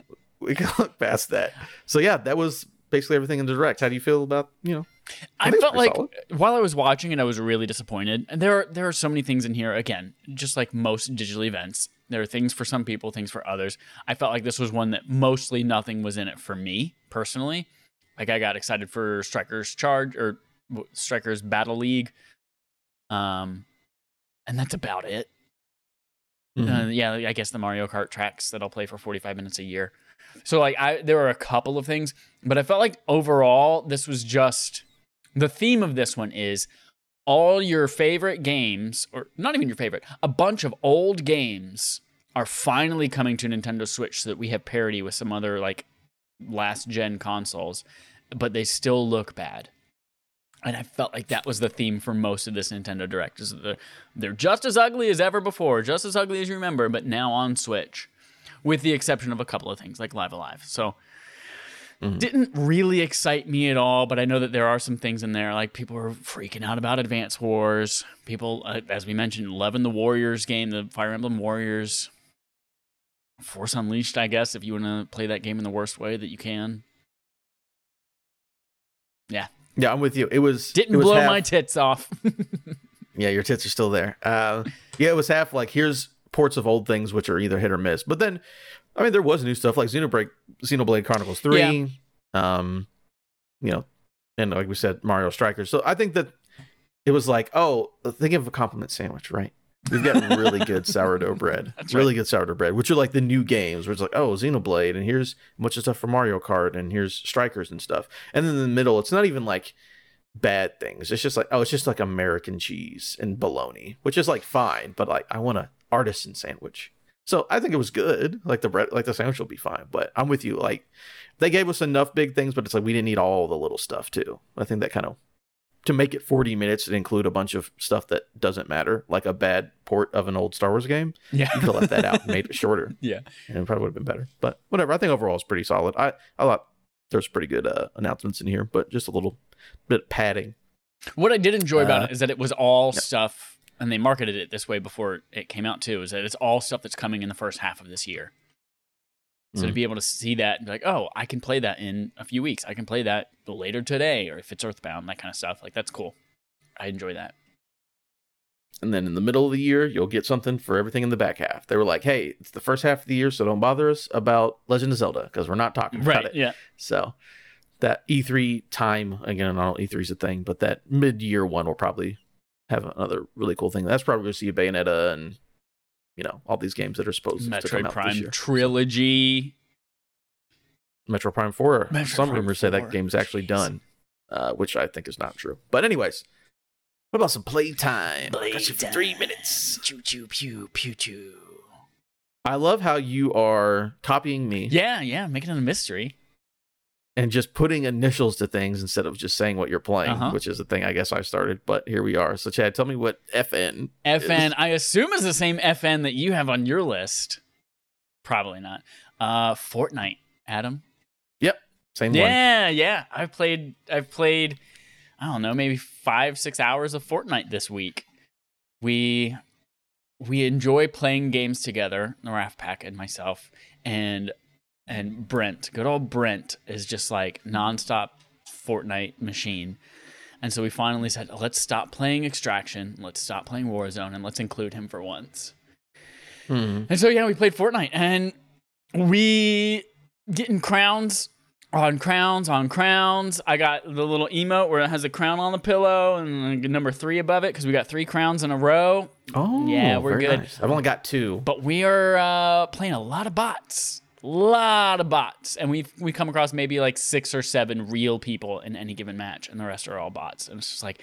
we can look past that. So yeah, that was basically everything in the direct. How do you feel about you know? I, think it's felt like solid. while I was watching it, I was really disappointed. And there are there are so many things in here. Again, just like most digital events, there are things for some people, things for others. I felt like this was one that mostly nothing was in it for me personally. Like I got excited for Strikers Charge or Strikers Battle League, um, and that's about it. Mhm. Uh, yeah, I guess the Mario Kart tracks that I'll play for 45 minutes a year. So like I there were a couple of things, but I felt like overall this was just the theme of this one is all your favorite games or not even your favorite, a bunch of old games are finally coming to Nintendo Switch so that we have parity with some other like last gen consoles, but they still look bad. And I felt like that was the theme for most of this Nintendo Direct. Is that they're, they're just as ugly as ever before, just as ugly as you remember, but now on Switch, with the exception of a couple of things like Live A Live. So didn't really excite me at all, but I know that there are some things in there. Like people are freaking out about Advance Wars. People, uh, as we mentioned, loving the Warriors game, the Fire Emblem Warriors. Force Unleashed, I guess, if you want to play that game in the worst way that you can. Yeah, Yeah, I'm with you. It was didn't it was blow half- my tits off. Yeah, your tits are still there. Uh, yeah, it was half like here's ports of old things which are either hit or miss. But then, I mean, there was new stuff like Xenoblade, Xenoblade Chronicles Three, um, you know, and like we said, Mario Strikers. So I think that it was like, oh, think of a compliment sandwich, right? We've got really good sourdough bread, That's really good sourdough bread, which are like the new games, where it's like, oh, Xenoblade, and here's a bunch of stuff for Mario Kart, and here's Strikers and stuff. And then in the middle, it's not even like bad things. It's just like, oh, it's just like American cheese and bologna, which is like fine, but like I want a artisan sandwich. So I think it was good. Like the bread, like the sandwich will be fine. But I'm with you. Like they gave us enough big things, but it's like we didn't need all the little stuff too. I think that kind of to make it 40 minutes and include a bunch of stuff that doesn't matter, like a bad port of an old Star Wars game. yeah, You could have left that out and made it shorter, yeah. and it probably would have been better. But whatever. I think overall it's pretty solid. I I thought there's pretty good uh, announcements in here, but just a little bit of padding. What I did enjoy about Uh, it is that it was all yeah. stuff, and they marketed it this way before it came out too. Is that it's all stuff that's coming in the first half of this year. So to Mhm. be able to see that, and be like, oh, I can play that in a few weeks. I can play that later today, or if it's Earthbound, that kind of stuff. Like that's cool. I enjoy that. And then in the middle of the year, you'll get something for everything in the back half. They were like, hey, it's the first half of the year, so don't bother us about Legend of Zelda because we're not talking about it. Yeah. So that E3 time, again, I don't know E3 is a thing, but that mid year one will probably have another really cool thing. That's probably going to see Bayonetta and, you know, all these games that are supposed to come Metroid out this year. trilogy. Metroid Prime 4. Metroid Some Prime rumors say 4. that game's actually Jeez. done, uh, which I think is not true. But, anyways, what about some playtime? I got you for three minutes. Choo choo pew pew choo. I love how you are copying me Yeah, yeah, making it a mystery. And just putting initials to things instead of just saying what you're playing, Uh-huh. which is the thing I guess I started. But here we are. So, Chad, tell me what FN. FN, I assume is the same FN that you have on your list. Probably not. Uh, Fortnite, Adam. Yep, same one. Yeah, yeah. I've played. I've played. I don't know, maybe five, six hours of Fortnite this week. We we enjoy playing games together, the Raft Pack and myself, and and Brent, good old Brent, is just like nonstop Fortnite machine. And so we finally said, let's stop playing Extraction, let's stop playing Warzone, and let's include him for once. Mhm. And so yeah, we played Fortnite and we getting crowns on crowns on crowns. I got the little emote where it has a crown on the pillow and number three above it because we got three crowns in a row. Oh, Yeah, we're good. nice. I've only got two. But we are uh, playing a lot of bots, lot of bots, and we we come across maybe like six or seven real people in any given match, and the rest are all bots. And it's just like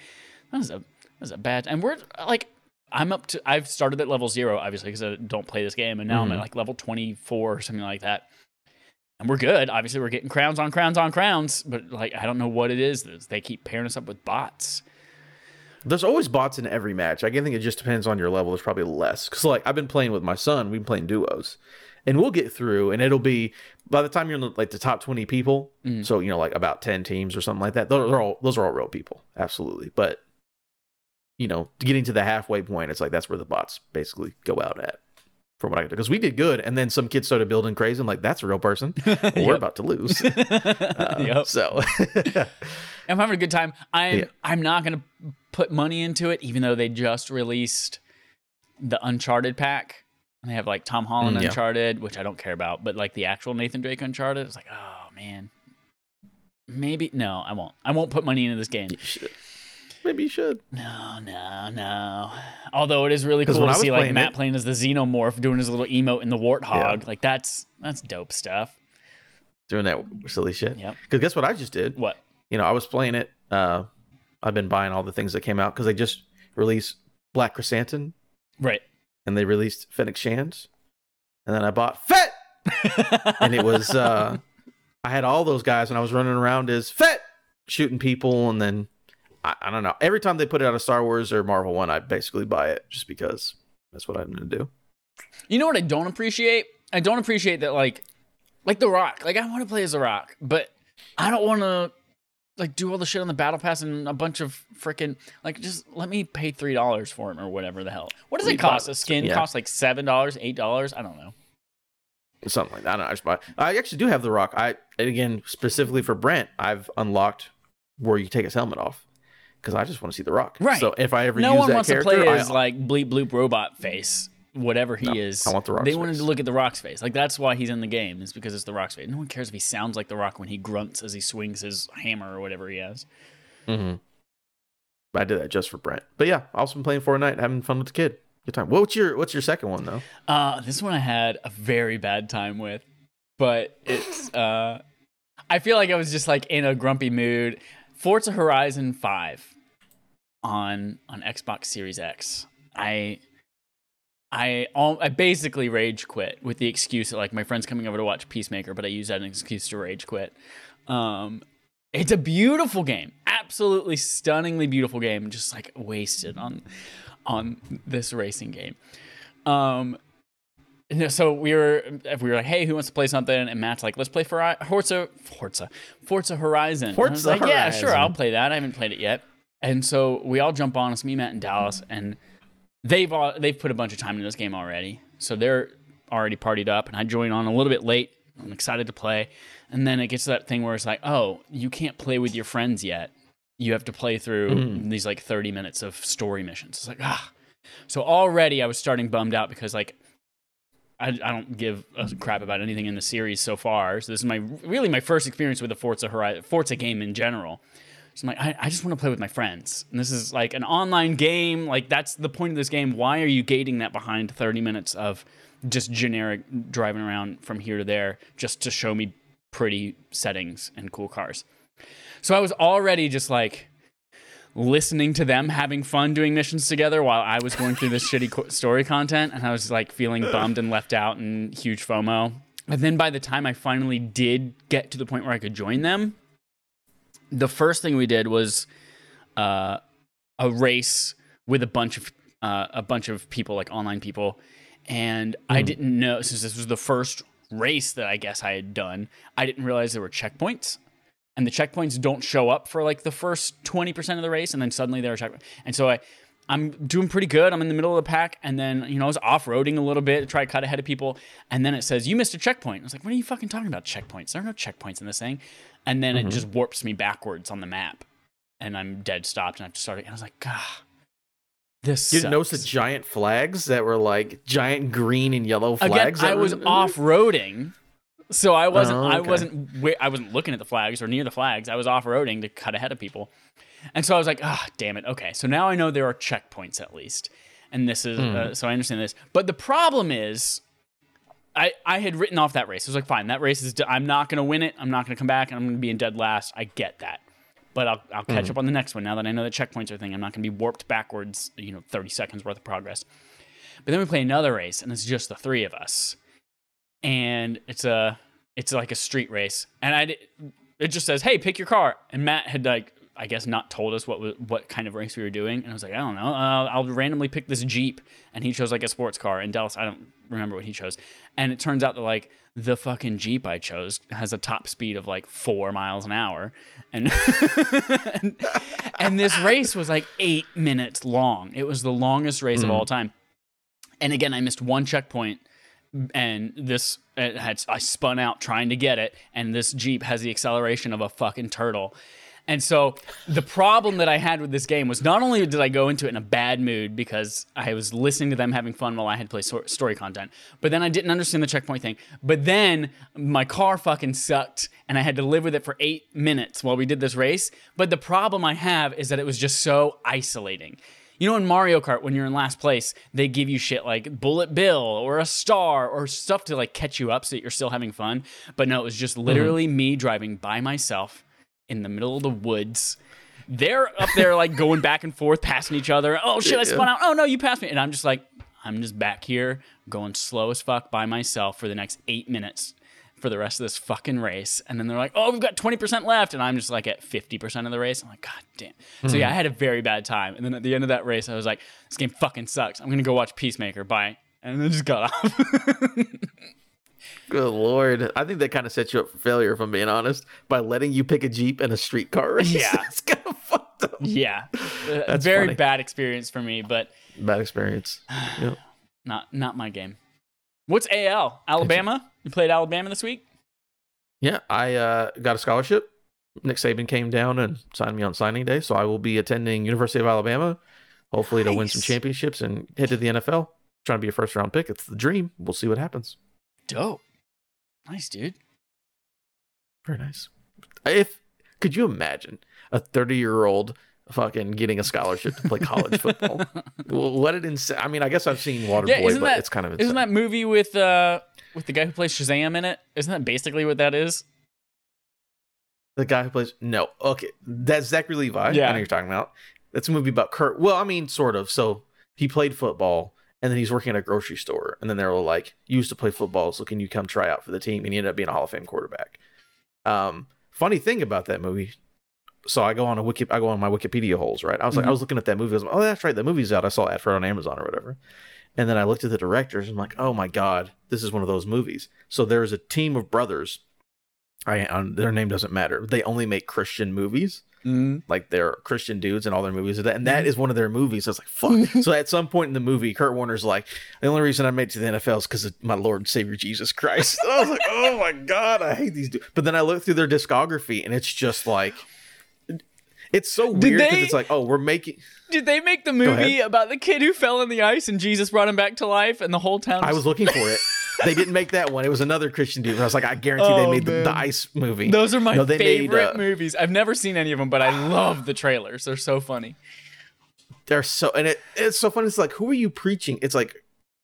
that is a that is a bad. And we're like. I'm up to. I've started at level zero, obviously, because I don't play this game, and now I'm Mhm. at like level 24 or something like that. And we're good. Obviously, we're getting crowns on crowns on crowns, but like I don't know what it is. They keep pairing us up with bots. There's always bots in every match. I think it just depends on your level. There's probably less because, like, I've been playing with my son. We've been playing duos, and we'll get through. And it'll be by the time you're in the, like the top 20 people. Mm. So you know, like about 10 teams or something like that. Those are all those are all real people, absolutely. But you know, getting to the halfway point, it's like that's where the bots basically go out at from what I could do because we did good, and then some kids started building crazy. I'm like, that's a real person. Well, We're about to lose. Uh, Yep. So I'm having a good time. I'm Yeah. I'm not gonna put money into it, even though they just released the Uncharted pack. And they have like Tom Holland Mm, yeah. Uncharted, which I don't care about, but like the actual Nathan Drake Uncharted, it's like, oh man. Maybe no, I won't. I won't put money into this game. you maybe you should. No, no, no. Although it is really cool to see like Matt it- playing as the Xenomorph doing his little emote in the warthog. Yeah. Like that's that's dope stuff. Doing that silly shit. Yep. Because guess what I just did? What? You know, I was playing it. Uh, I've been buying all the things that came out because they just released Black Krrsantan Right. And they released Fennec Shand, and then I bought Fett, and it was uh, I had all those guys and I was running around as Fett, shooting people, and then I, I don't know. Every time they put it out a Star Wars or Marvel one, I basically buy it just because that's what I'm gonna do. You know what I don't appreciate? I don't appreciate that like like The Rock. Like I want to play as The Rock, but I don't want to like do all the shit on the battle pass and a bunch of freaking like just let me pay three dollars for him or whatever the hell. What does it cost? bought- A skin yeah. costs like seven dollars, eight dollars. I don't know. Something like that. I don't know. I just buy. I actually do have the Rock. I and again specifically for Brent, I've unlocked where you take his helmet off because I just want to see the Rock. Right. So if I ever no use one that wants to character, play I- as like bleep bloop robot face, whatever he No, is. I want The Rock's They wanted to look at the Rock's face. Like that's why he's in the game. Is because it's the Rock's face. No one cares if he sounds like the Rock when he grunts as he swings his hammer or whatever he has. Mhm. I did that just for Brent. But yeah, I've also been playing Fortnite, having fun with the kid. Good time. What's your What's your second one though? Uh, this one I had a very bad time with, but it's. Uh, I feel like I was just like in a grumpy mood. Forza Horizon Five on on Xbox Series X. I. I al- I basically rage quit with the excuse that like my friend's coming over to watch Peacemaker, but I use that as an excuse to rage quit. Um, it's a beautiful game, absolutely stunningly beautiful game, just like wasted on on this racing game. Um, so we were we were like, hey, who wants to play something? And Matt's like, let's play for Forza, Forza, Forza Horizon. And I was Forza like, yeah, sure, I'll play that. I haven't played it yet. And so we all jump on. It's me, Matt, and Dallas, and they've all, they've put a bunch of time into this game already. So they're already partied up, and I joined on a little bit late. I'm excited to play, and then it gets to that thing where it's like, oh, you can't play with your friends yet. You have to play through Mhm. these like 30 minutes of story missions. It's like ah. So already I was starting bummed out because like I, I don't give a crap about anything in the series so far. So this is my really my first experience with the Forza Horizon, Forza game in general. So I'm like, I, I just want to play with my friends. And this is like an online game. Like that's the point of this game. Why are you gating that behind 30 minutes of just generic driving around from here to there just to show me pretty settings and cool cars? So I was already just like listening to them having fun doing missions together while I was going through this shitty story content, and I was like feeling bummed and left out and huge FOMO. And then by the time I finally did get to the point where I could join them, the first thing we did was uh, a race with a bunch of uh, a bunch of people, like online people, and I didn't know since this was the first race that I guess I had done. I didn't realize there were checkpoints. And the checkpoints don't show up for like the first 20% of the race and then suddenly there are checkpoints and so i i'm doing pretty good. I'm in the middle of the pack and then you know i was off-roading a little bit to try to cut ahead of people. And then it says you missed a checkpoint. I was like what are you fucking talking about checkpoints? There are no checkpoints in this thing and then it just warps me backwards on the map and i'm dead stopped and i have to start again i was like god this You didn't notice the giant flags that were like giant green and yellow flags? that I was in there? off-roading, so I wasn't. Oh, I wasn't. I wasn't looking at the flags or near the flags. I was off-roading to cut ahead of people, and so I was like, "Ah, damn it." Okay, so now I know there are checkpoints at least, and this is Hmm. uh, so I understand this. But the problem is, I I had written off that race. I was like, "Fine, that race is. I'm not going to win it. I'm not going to come back, and I'm going to be in dead last. I get that." But I'll, I'll catch Hmm. up on the next one now that I know the checkpoints are a thing. I'm not going to be warped backwards, you know, 30 seconds worth of progress. But then we play another race, and it's just the three of us, and it's a it's like a street race, and I it just says, "Hey, pick your car." And Matt had like I guess not told us what was, what kind of race we were doing, and I was like, I don't know, uh, I'll randomly pick this Jeep, and he chose like a sports car. And Dallas, I don't remember what he chose, and it turns out that like the fucking Jeep I chose has a top speed of like four miles an hour, and and, and this race was like eight minutes long. It was the longest race of all time. And again, I missed one checkpoint and this it had I spun out trying to get it, and this Jeep has the acceleration of a fucking turtle. And so the problem that I had with this game was not only did I go into it in a bad mood because I was listening to them having fun while I had to play story content, but then I didn't understand the checkpoint thing. But then my car fucking sucked and I had to live with it for eight minutes while we did this race. But the problem I have is that it was just so isolating. You know, in Mario Kart, when you're in last place, they give you shit like Bullet Bill or a star or stuff to like catch you up so that you're still having fun. But no, it was just literally mm-hmm. me driving by myself in the middle of the woods. They're up there like going back and forth, passing each other. Oh shit, I spun out. Oh no, you passed me. And I'm just like, I'm just back here going slow as fuck by myself for the next eight minutes for the rest of this fucking race. And then they're like, oh, we've got 20% left. And I'm just like at 50% of the race. I'm like, God damn. So yeah, I had a very bad time. And then at the end of that race, I was like, this game fucking sucks. I'm going to go watch Peacemaker. Bye. And then just got off. Good lord. I think that kind of sets you up for failure, if I'm being honest, by letting you pick a Jeep and a streetcar race. Yeah. it's kind of fucked up. yeah. That's very funny. bad experience for me, but Bad experience. Yep. not not my game. What's AL? Alabama? You played Alabama this week? Yeah, I uh, got a scholarship. Nick Saban came down and signed me on signing day, so I will be attending University of Alabama, hopefully to win some championships and head to the NFL. Trying to be a first round pick. It's the dream. We'll see what happens. Dope. Nice, dude. Very nice. If could you imagine a 30 year old fucking getting a scholarship to play college football? Well, what an insane! I mean, I guess I've seen Waterboy, Yeah, but that- it's kind of insane. Isn't that movie with uh with the guy who plays Shazam in it? Isn't that basically what that is? the guy who plays? No, okay, that's Zachary Levi. Yeah. I know you're talking about. That's a movie about Kurt. Well, I mean, sort of. So he played football, and then he's working at a grocery store, and then they were like, "You used to play football, so can you come try out for the team?" And he ended up being a Hall of Fame quarterback. Um, funny thing about that movie. So I go on a wiki, I go on my Wikipedia holes, right? I was like, I was looking at that movie. I was like, oh, that's right, the movie's out. I saw it for on Amazon or whatever. And then I looked at the directors. and I'm like, oh my god, this is one of those movies. So there's a team of brothers. I um, their name doesn't matter. They only make Christian movies. Mm. Like they're Christian dudes and all their movies. And that is one of their movies. I was like, fuck. so at some point in the movie, Kurt Warner's like, the only reason I made it to the NFL is because of my Lord and Savior Jesus Christ. I was like, oh my God, I hate these dudes. But then I look through their discography and it's just like, it's so weird because it's like, oh, we're making. Did they make the movie about the kid who fell in the ice and Jesus brought him back to life and the whole town? I was looking for it. They didn't make that one. It was another Christian dude. I was like, I guarantee Oh, they made the, the. Ice movie. Those are my No, they made, favorite uh, movies. I've never seen any of them, but I love the trailers. They're so funny. they're so and it, it's so funny it's like who are you preaching it's like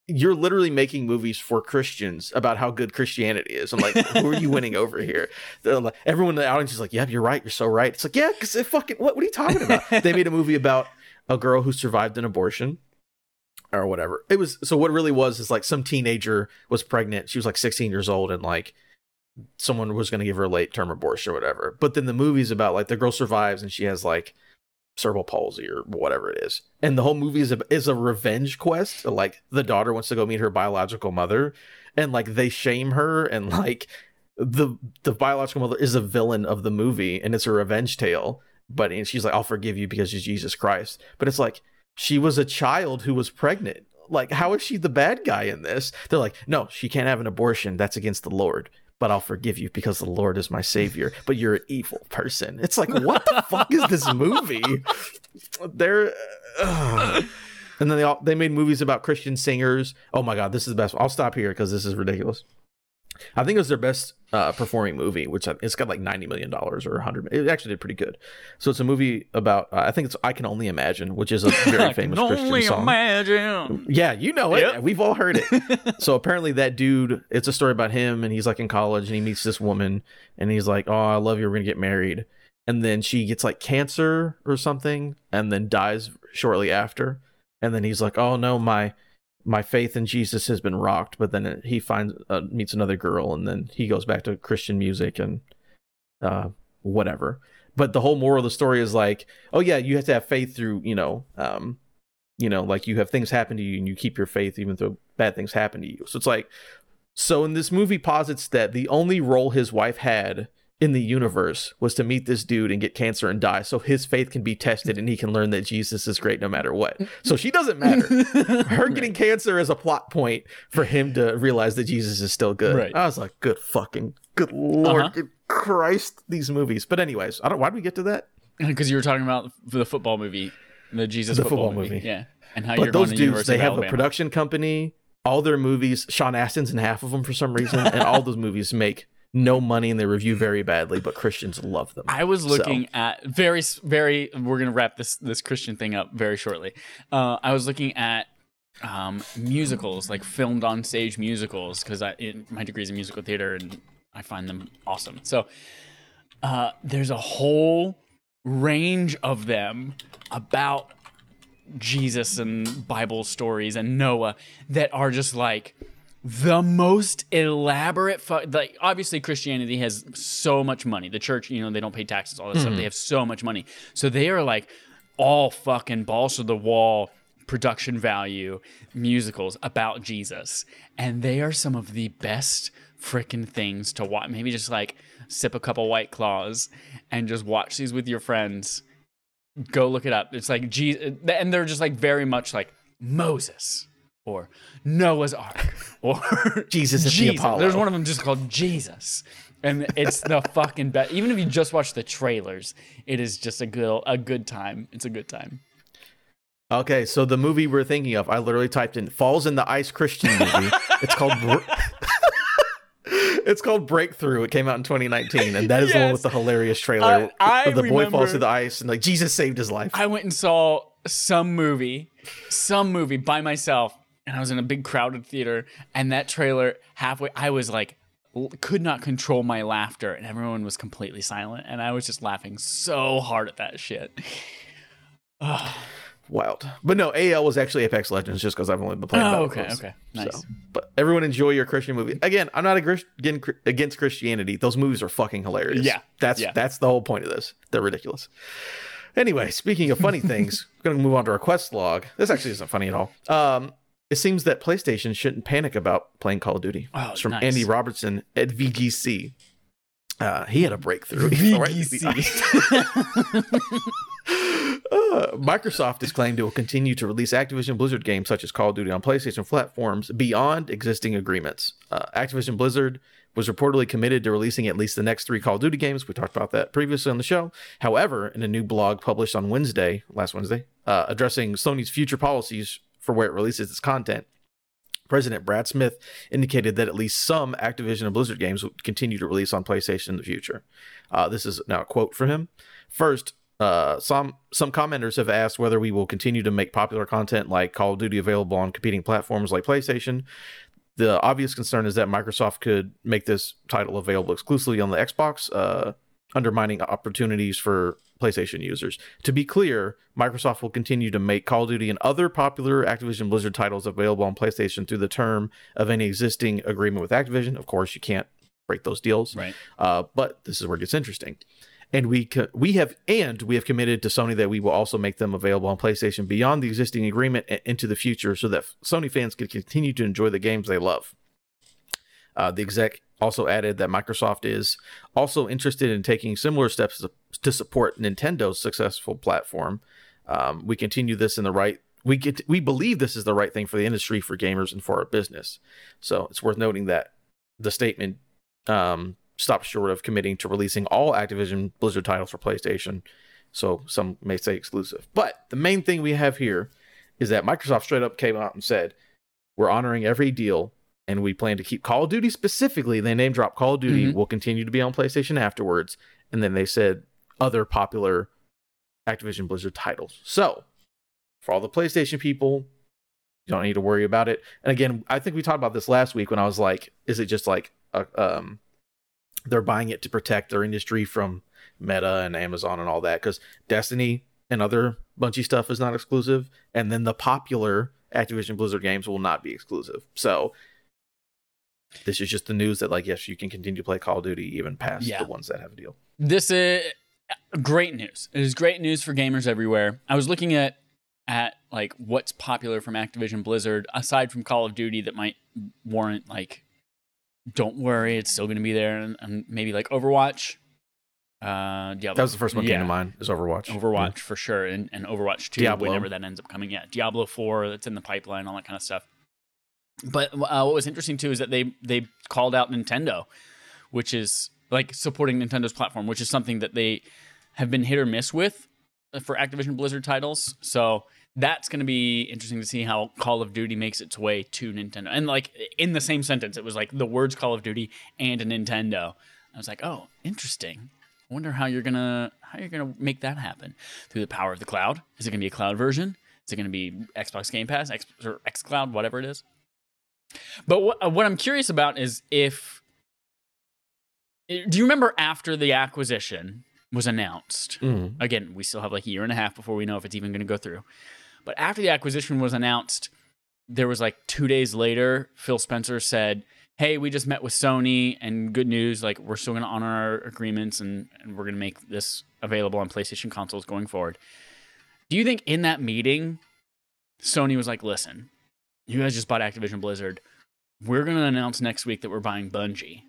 you're literally making movies for christians about how good christianity is i'm like who are you winning over here They're like, everyone in the audience is like yeah you're right you're so right it's like yeah because it fucking what, what are you talking about they made a movie about a girl who survived an abortion or whatever it was so what it really was is like some teenager was pregnant she was like 16 years old and like someone was going to give her a late term abortion or whatever but then the movie's about like the girl survives and she has like cerebral palsy or whatever it is. And the whole movie is a, is a revenge quest. Like the daughter wants to go meet her biological mother, and like they shame her, and like the the biological mother is a villain of the movie, and it's a revenge tale. But and she's like, "I'll forgive you because you're Jesus Christ." But it's like she was a child who was pregnant. Like, how is she the bad guy in this? They're like, no, she can't have an abortion. That's against the Lord. But I'll forgive you because the Lord is my savior. But you're an evil person. It's like, what the fuck is this movie? They're, and then they all they made movies about Christian singers. Oh my god, this is the best. one. I'll stop here because this is ridiculous. I think it was their best uh, performing movie, which I- it's got like ninety million dollars or hundred. It actually did pretty good. So it's a movie about. Uh, I think it's I can only imagine, which is a very I famous can Christian only song. imagine. Yeah, you know it. Yep. We've all heard it. so apparently that dude, it's a story about him and he's like in college and he meets this woman and he's like, "Oh, I love you. We're going to get married." And then she gets like cancer or something and then dies shortly after. And then he's like, "Oh no, my my faith in Jesus has been rocked." But then he finds uh, meets another girl and then he goes back to Christian music and uh whatever. But the whole moral of the story is like, "Oh yeah, you have to have faith through, you know, um you know, like you have things happen to you and you keep your faith even though bad things happen to you. So it's like, so in this movie posits that the only role his wife had in the universe was to meet this dude and get cancer and die so his faith can be tested and he can learn that Jesus is great no matter what. So she doesn't matter. Her getting cancer is a plot point for him to realize that Jesus is still good. Right. I was like, good fucking, good lord, Uh-huh. good Christ, these movies. But anyways, I don't. Why did we get to that? Because you were talking about the football movie, the Jesus The football, football movie. movie. Yeah, and how But you're those dudes, University they have Alabama. a production company. All their movies, Sean Astin's in half of them for some reason, and all those movies make no money and they review very badly. But Christians love them. I was So- looking at very, very. We're gonna wrap this this Christian thing up very shortly. Uh, I was looking at um, musicals, like filmed on stage musicals, because I in, my degree is in musical theater and I find them awesome. So uh, there's a whole range of them about Jesus and Bible stories and Noah that are just like the most elaborate fu- like obviously Christianity has so much money. The church, you know, they don't pay taxes all that stuff. They mm-hmm. have so much money. So they are like all fucking balls to the wall production value musicals about Jesus. And they are some of the best freaking things to watch. Maybe just like sip a couple white claws and just watch these with your friends go look it up. It's like Jesus, and they're just like very much like Moses or Noah's Ark or Jesus is the Jesus. Apollo. There's one of them just called Jesus, and it's the fucking best. Even if you just watch the trailers, it is just a good a good time. It's a good time. Okay, so the movie we're thinking of, I literally typed in "Falls in the Ice" Christian movie. it's called. It's called Breakthrough. It came out in 2019, and that is the one with the hilarious trailer. I where the boy falls to the ice, and like Jesus saved his life. I went and saw some movie, some movie by myself, and I was in a big crowded theater, and that trailer halfway, I was like, could not control my laughter, and everyone was completely silent, and I was just laughing so hard at that shit. Wild, but no, AL was actually Apex Legends, just because I've only been playing. Oh, okay, okay, nice. So, but everyone enjoy your Christian movie. Again, I'm not against, against Christianity. Those movies are fucking hilarious. Yeah, that's yeah. that's the whole point of this. They're ridiculous. Anyway, speaking of funny things, we're gonna move on to our quest log. This actually isn't funny at all. Um, it seems that PlayStation shouldn't panic about playing Call of Duty. Oh, it's from nice. Andy Robertson at VGC. Uh, he had a breakthrough. He fell right into the Uh, Microsoft has claimed it will continue to release Activision Blizzard games such as Call of Duty on PlayStation platforms beyond existing agreements. Uh, Activision Blizzard was reportedly committed to releasing at least the next three Call of Duty games. We talked about that previously on the show. However, in a new blog published on Wednesday, last Wednesday, uh, addressing Sony's future policies for where it releases its content, President Brad Smith indicated that at least some Activision and Blizzard games would continue to release on PlayStation in the future. Uh, this is now a quote from him. First, uh, some some commenters have asked whether we will continue to make popular content like Call of Duty available on competing platforms like PlayStation. The obvious concern is that Microsoft could make this title available exclusively on the Xbox, uh, undermining opportunities for PlayStation users. To be clear, Microsoft will continue to make Call of Duty and other popular Activision Blizzard titles available on PlayStation through the term of any existing agreement with Activision. Of course, you can't break those deals. Right. Uh, but this is where it gets interesting. And we co- we have and we have committed to Sony that we will also make them available on PlayStation beyond the existing agreement and into the future, so that Sony fans can continue to enjoy the games they love. Uh, the exec also added that Microsoft is also interested in taking similar steps to, support Nintendo's successful platform. Um, we continue this in the right. We get. We believe this is the right thing for the industry, for gamers, and for our business. So it's worth noting that the statement um, stops short of committing to releasing all Activision Blizzard titles for PlayStation. So some may say exclusive. But the main thing we have here is that Microsoft straight up came out and said, "We're honoring every deal." And we plan to keep Call of Duty specifically. They name drop Call of Duty Mhm. will continue to be on PlayStation afterwards. And then they said other popular Activision Blizzard titles. So, for all the PlayStation people, you don't need to worry about it. And again, I think we talked about this last week when I was like, is it just like a, um, they're buying it to protect their industry from Meta and Amazon and all that? Because Destiny and other Bungie stuff is not exclusive, and then the popular Activision Blizzard games will not be exclusive. So. This is just the news that, like, yes, you can continue to play Call of Duty even past Yeah. the ones that have a deal. This is great news. It is great news for gamers everywhere. I was looking at at like what's popular from Activision Blizzard aside from Call of Duty that might warrant like don't worry, it's still going to be there and, and maybe like Overwatch Uh, Diablo. That was the first one that came to mind. Is Overwatch. Overwatch for sure, and, and Overwatch 2, Diablo. whenever that ends up coming. Yeah, Diablo 4, that's in the pipeline, all that kind of stuff. But uh, what was interesting too is that they they called out Nintendo, which is like supporting Nintendo's platform, which is something that they have been hit or miss with uh, for Activision Blizzard titles. So that's going to be interesting to see how Call of Duty makes its way to Nintendo. And like in the same sentence, it was like the words Call of Duty and Nintendo. I was like, oh, interesting. I wonder how you're gonna how you're gonna make that happen through the power of the cloud. Is it gonna be a cloud version? Is it gonna be Xbox Game Pass, X or X Cloud, whatever it is? But what, uh, what I'm curious about is if do you remember after the acquisition was announced? Mhm. Again, we still have like a year and a half before we know if it's even going to go through. But after the acquisition was announced, there was like two days later, Phil Spencer said, Hey, we just met with Sony and good news. Like, we're still going to honor our agreements and, and we're going to make this available on PlayStation consoles going forward. Do you think in that meeting, Sony was like, Listen, you guys just bought Activision Blizzard. We're going to announce next week that we're buying Bungie.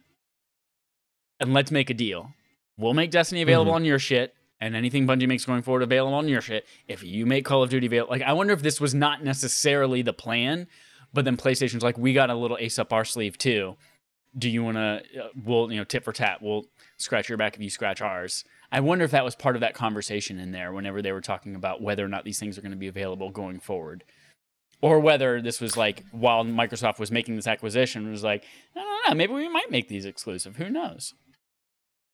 And let's make a deal. We'll make Destiny available on your shit, and anything Bungie makes going forward available on your shit. If you make Call of Duty available, like I wonder if this was not necessarily the plan, but then PlayStation's like, we got a little ace up our sleeve too. Do you want to? Uh, we'll you know tit for tat. We'll scratch your back if you scratch ours. I wonder if that was part of that conversation in there whenever they were talking about whether or not these things are going to be available going forward. Or whether this was like while Microsoft was making this acquisition, it was like, I don't know, maybe we might make these exclusive. Who knows?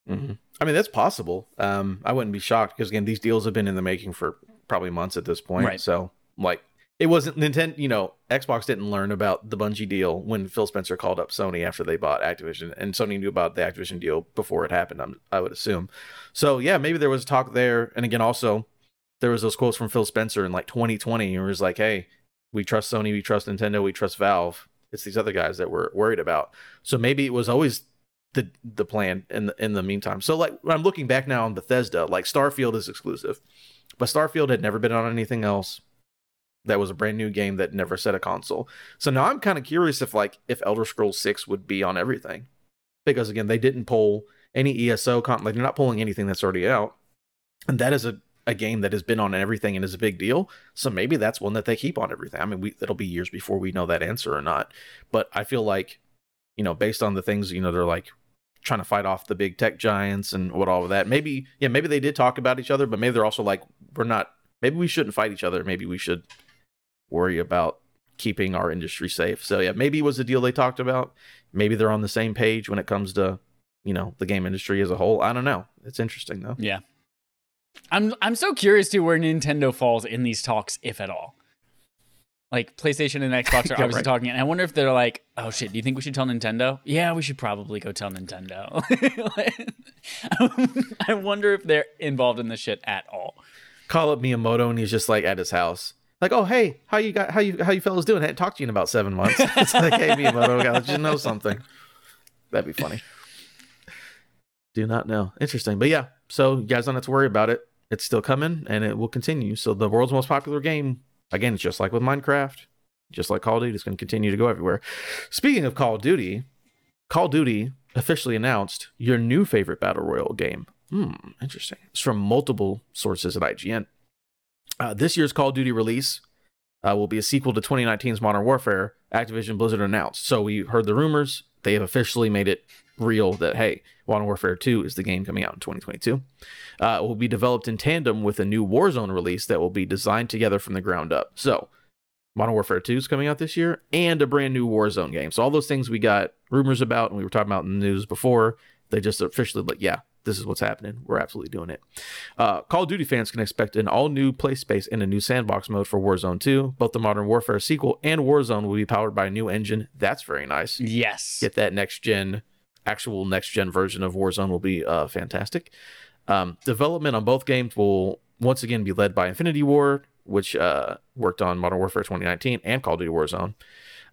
Mhm. I mean, that's possible. Um, I wouldn't be shocked because again, these deals have been in the making for probably months at this point. Right. So, like, it wasn't Nintendo. You know, Xbox didn't learn about the Bungie deal when Phil Spencer called up Sony after they bought Activision, and Sony knew about the Activision deal before it happened. I'm, I would assume. So, yeah, maybe there was talk there. And again, also there was those quotes from Phil Spencer in like 2020, and it was like, "Hey, we trust Sony, we trust Nintendo, we trust Valve. It's these other guys that we're worried about." So maybe it was always the the plan in the in the meantime. So like when I'm looking back now on Bethesda, like Starfield is exclusive, but Starfield had never been on anything else. That was a brand new game that never set a console. So now I'm kind of curious if like if Elder Scrolls Six would be on everything, because again they didn't pull any ESO con like they're not pulling anything that's already out, and that is a a game that has been on everything and is a big deal. So maybe that's one that they keep on everything. I mean, we, it'll be years before we know that answer or not. But I feel like, you know, based on the things, you know, they're like trying to fight off the big tech giants and what all of that. Maybe, yeah, maybe they did talk about each other, but maybe they're also like, we're not, maybe we shouldn't fight each other. Maybe we should worry about keeping our industry safe. So yeah, maybe it was a deal they talked about. Maybe they're on the same page when it comes to, you know, the game industry as a whole. I don't know. It's interesting though. Yeah. I'm I'm so curious to where Nintendo falls in these talks, if at all. Like PlayStation and Xbox are Yeah, obviously right. talking, and I wonder if they're like, "Oh shit, do you think we should tell Nintendo?" Yeah, we should probably go tell Nintendo. I wonder if they're involved in this shit at all. call up Miyamoto and he's just like at his house. Like, oh hey, how you got how you how you fellas doing? I hadn't talked to you in about seven months. it's like, hey Miyamoto, gotta let you know something. That'd be funny. Do not know. Interesting. But yeah, so you guys don't have to worry about it. It's still coming and it will continue. So the world's most popular game, again, it's just like with Minecraft, just like Call of Duty, it's gonna continue to go everywhere. Speaking of Call of Duty, Call of Duty officially announced your new favorite battle royale game. Hmm, interesting. It's from multiple sources at IGN. Uh, this year's Call of Duty release uh, will be a sequel to 2019's Modern Warfare. Activision Blizzard announced. So we heard the rumors. They have officially made it real that hey, Modern Warfare 2 is the game coming out in 2022. Uh, it will be developed in tandem with a new Warzone release that will be designed together from the ground up. So Modern Warfare 2 is coming out this year, and a brand new Warzone game. So all those things we got rumors about, and we were talking about in the news before, they just officially like, yeah, this is what's happening. We're absolutely doing it. Uh, Call of Duty fans can expect an all new play space and a new sandbox mode for Warzone 2. Both the Modern Warfare sequel and Warzone will be powered by a new engine. That's very nice. Yes. Get that next gen, actual next gen version of Warzone will be uh, fantastic. Um, development on both games will once again be led by Infinity Ward, which uh, worked on Modern Warfare 2019 and Call of Duty Warzone.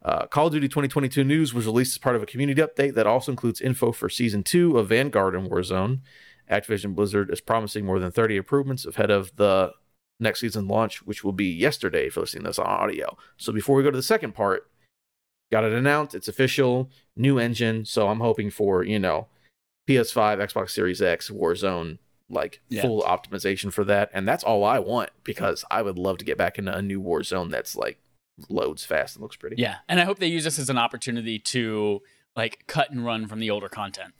Uh, Call of Duty 2022 news was released as part of a community update that also includes info for Season 2 of Vanguard and Warzone. Activision Blizzard is promising more than 30 improvements ahead of the next season launch, which will be yesterday if you're listening to this on audio. So before we go to the second part, got it announced. It's official, new engine. So I'm hoping for, you know, PS5, Xbox Series X, Warzone, like Yeah. full optimization for that. And that's all I want because I would love to get back into a new Warzone that's like loads fast and looks pretty. Yeah, and I hope they use this as an opportunity to like cut and run from the older content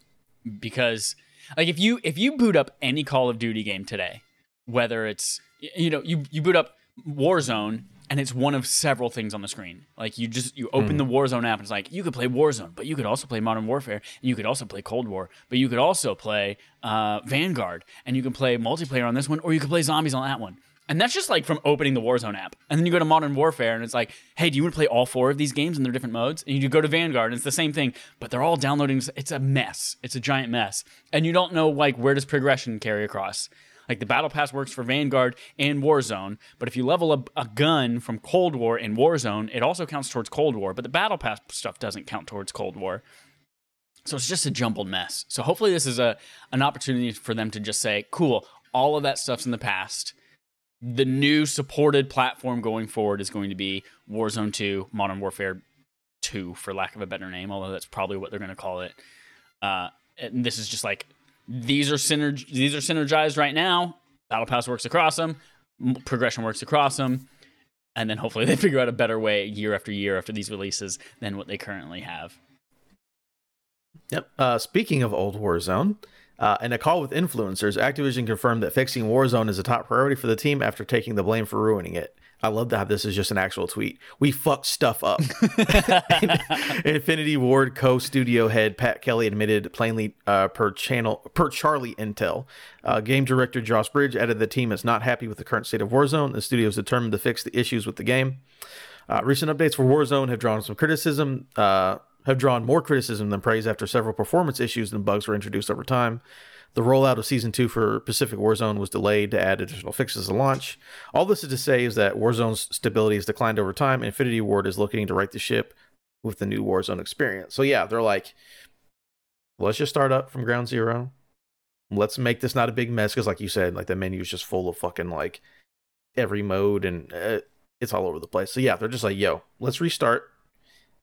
because like if you if you boot up any Call of Duty game today, whether it's you know you you boot up Warzone and it's one of several things on the screen. Like you just you open the Warzone app and it's like you could play Warzone, but you could also play Modern Warfare, and you could also play Cold War, but you could also play uh, Vanguard, and you can play multiplayer on this one, or you could play zombies on that one. And that's just like from opening the Warzone app. And then you go to Modern Warfare and it's like, hey, do you want to play all four of these games in their different modes? And you go to Vanguard and it's the same thing, but they're all downloading. It's a mess. It's a giant mess. And you don't know like where does progression carry across. Like the battle pass works for Vanguard and Warzone, but if you level up a gun from Cold War in Warzone, it also counts towards Cold War, but the battle pass stuff doesn't count towards Cold War. So it's just a jumbled mess. So hopefully this is a an opportunity for them to just say, cool, all of that stuff's in the past. The new supported platform going forward is going to be Warzone 2, Modern Warfare 2, for lack of a better name, although that's probably what they're going to call it. Uh, and this is just like these are synerg- these are synergized right now. Battle Pass works across them, progression works across them, and then hopefully they figure out a better way year after year after these releases than what they currently have. Yep. Uh, speaking of old Warzone, uh, in a call with influencers, Activision confirmed that fixing Warzone is a top priority for the team after taking the blame for ruining it. I love that this is just an actual tweet. We fucked stuff up. Infinity Ward co-studio head Pat Kelly admitted plainly uh, per channel per Charlie Intel. Uh, game director Josh Bridge added the team is not happy with the current state of Warzone. The studio is determined to fix the issues with the game. Uh, recent updates for Warzone have drawn some criticism. Uh, have drawn more criticism than praise after several performance issues and bugs were introduced over time. The rollout of season two for Pacific Warzone was delayed to add additional fixes to launch. All this is to say is that Warzone's stability has declined over time. and Infinity Ward is looking to right the ship with the new Warzone experience. So yeah, they're like, let's just start up from ground zero. Let's make this not a big mess because, like you said, like the menu is just full of fucking like every mode and uh, it's all over the place. So yeah, they're just like, yo, let's restart,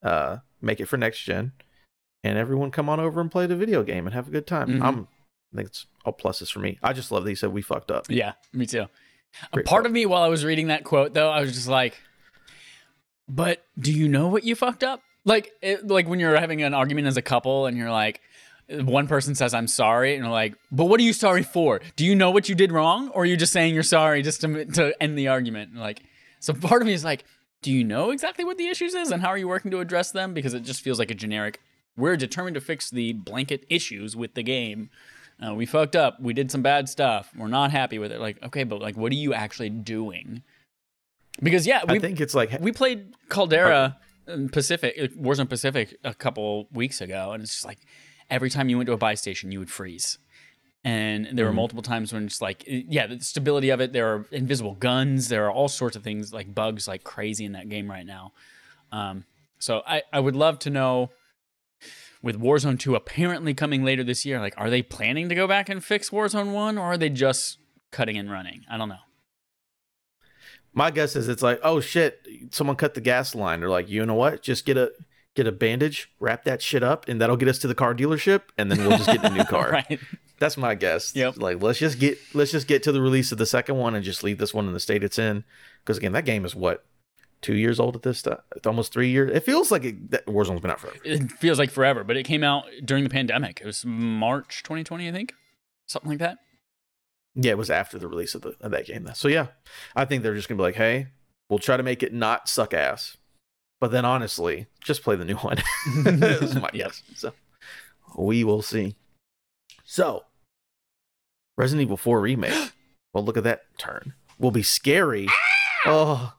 uh, make it for next gen, and everyone come on over and play the video game and have a good time. Mhm. I'm, I think it's all pluses for me. I just love that he said we fucked up. Yeah, me too. A Great part quote. of me, while I was reading that quote, though, I was just like, "But do you know what you fucked up?" Like, it, like when you're having an argument as a couple, and you're like, one person says, "I'm sorry," and you're like, "But what are you sorry for? Do you know what you did wrong, or are you just saying you're sorry just to to end the argument?" And like, so part of me is like, "Do you know exactly what the issues is, and how are you working to address them?" Because it just feels like a generic. We're determined to fix the blanket issues with the game uh, we fucked up. We did some bad stuff. We're not happy with it. Like, okay, but like, what are you actually doing? Because yeah, we I think it's like we played Caldera in Pacific, uh, Warzone Pacific, a couple weeks ago, and it's just like every time you went to a buy station, you would freeze. And there were Mhm. multiple times when it's like, uh, yeah, the stability of it. There are invisible guns. There are all sorts of things like bugs, like crazy in that game right now. Um, so I, I would love to know with Warzone 2 apparently coming later this year, like, are they planning to go back and fix Warzone 1 or are they just cutting and running? I don't know. my guess is it's like, oh shit, someone cut the gas line. They're like, you know what? Just get a get a bandage, wrap that shit up, and that'll get us to the car dealership, and then we'll just get a new car. right. That's my guess. Yep. Like let's just get let's just get to the release of the second one and just leave this one in the state it's in. Because again, that game is what two years old at this time. It's almost three years. It feels like it, that Warzone's been out forever. It feels like forever, but it came out during the pandemic. It was March 2020, I think. Something like that. Yeah, it was after the release of, the, of that game. So yeah, I think they're just gonna be like, hey, we'll try to make it not suck ass, but then honestly, just play the new one. My guess. So we will see. So Resident Evil 4 remake. well, look at that turn. Will be scary. Oh,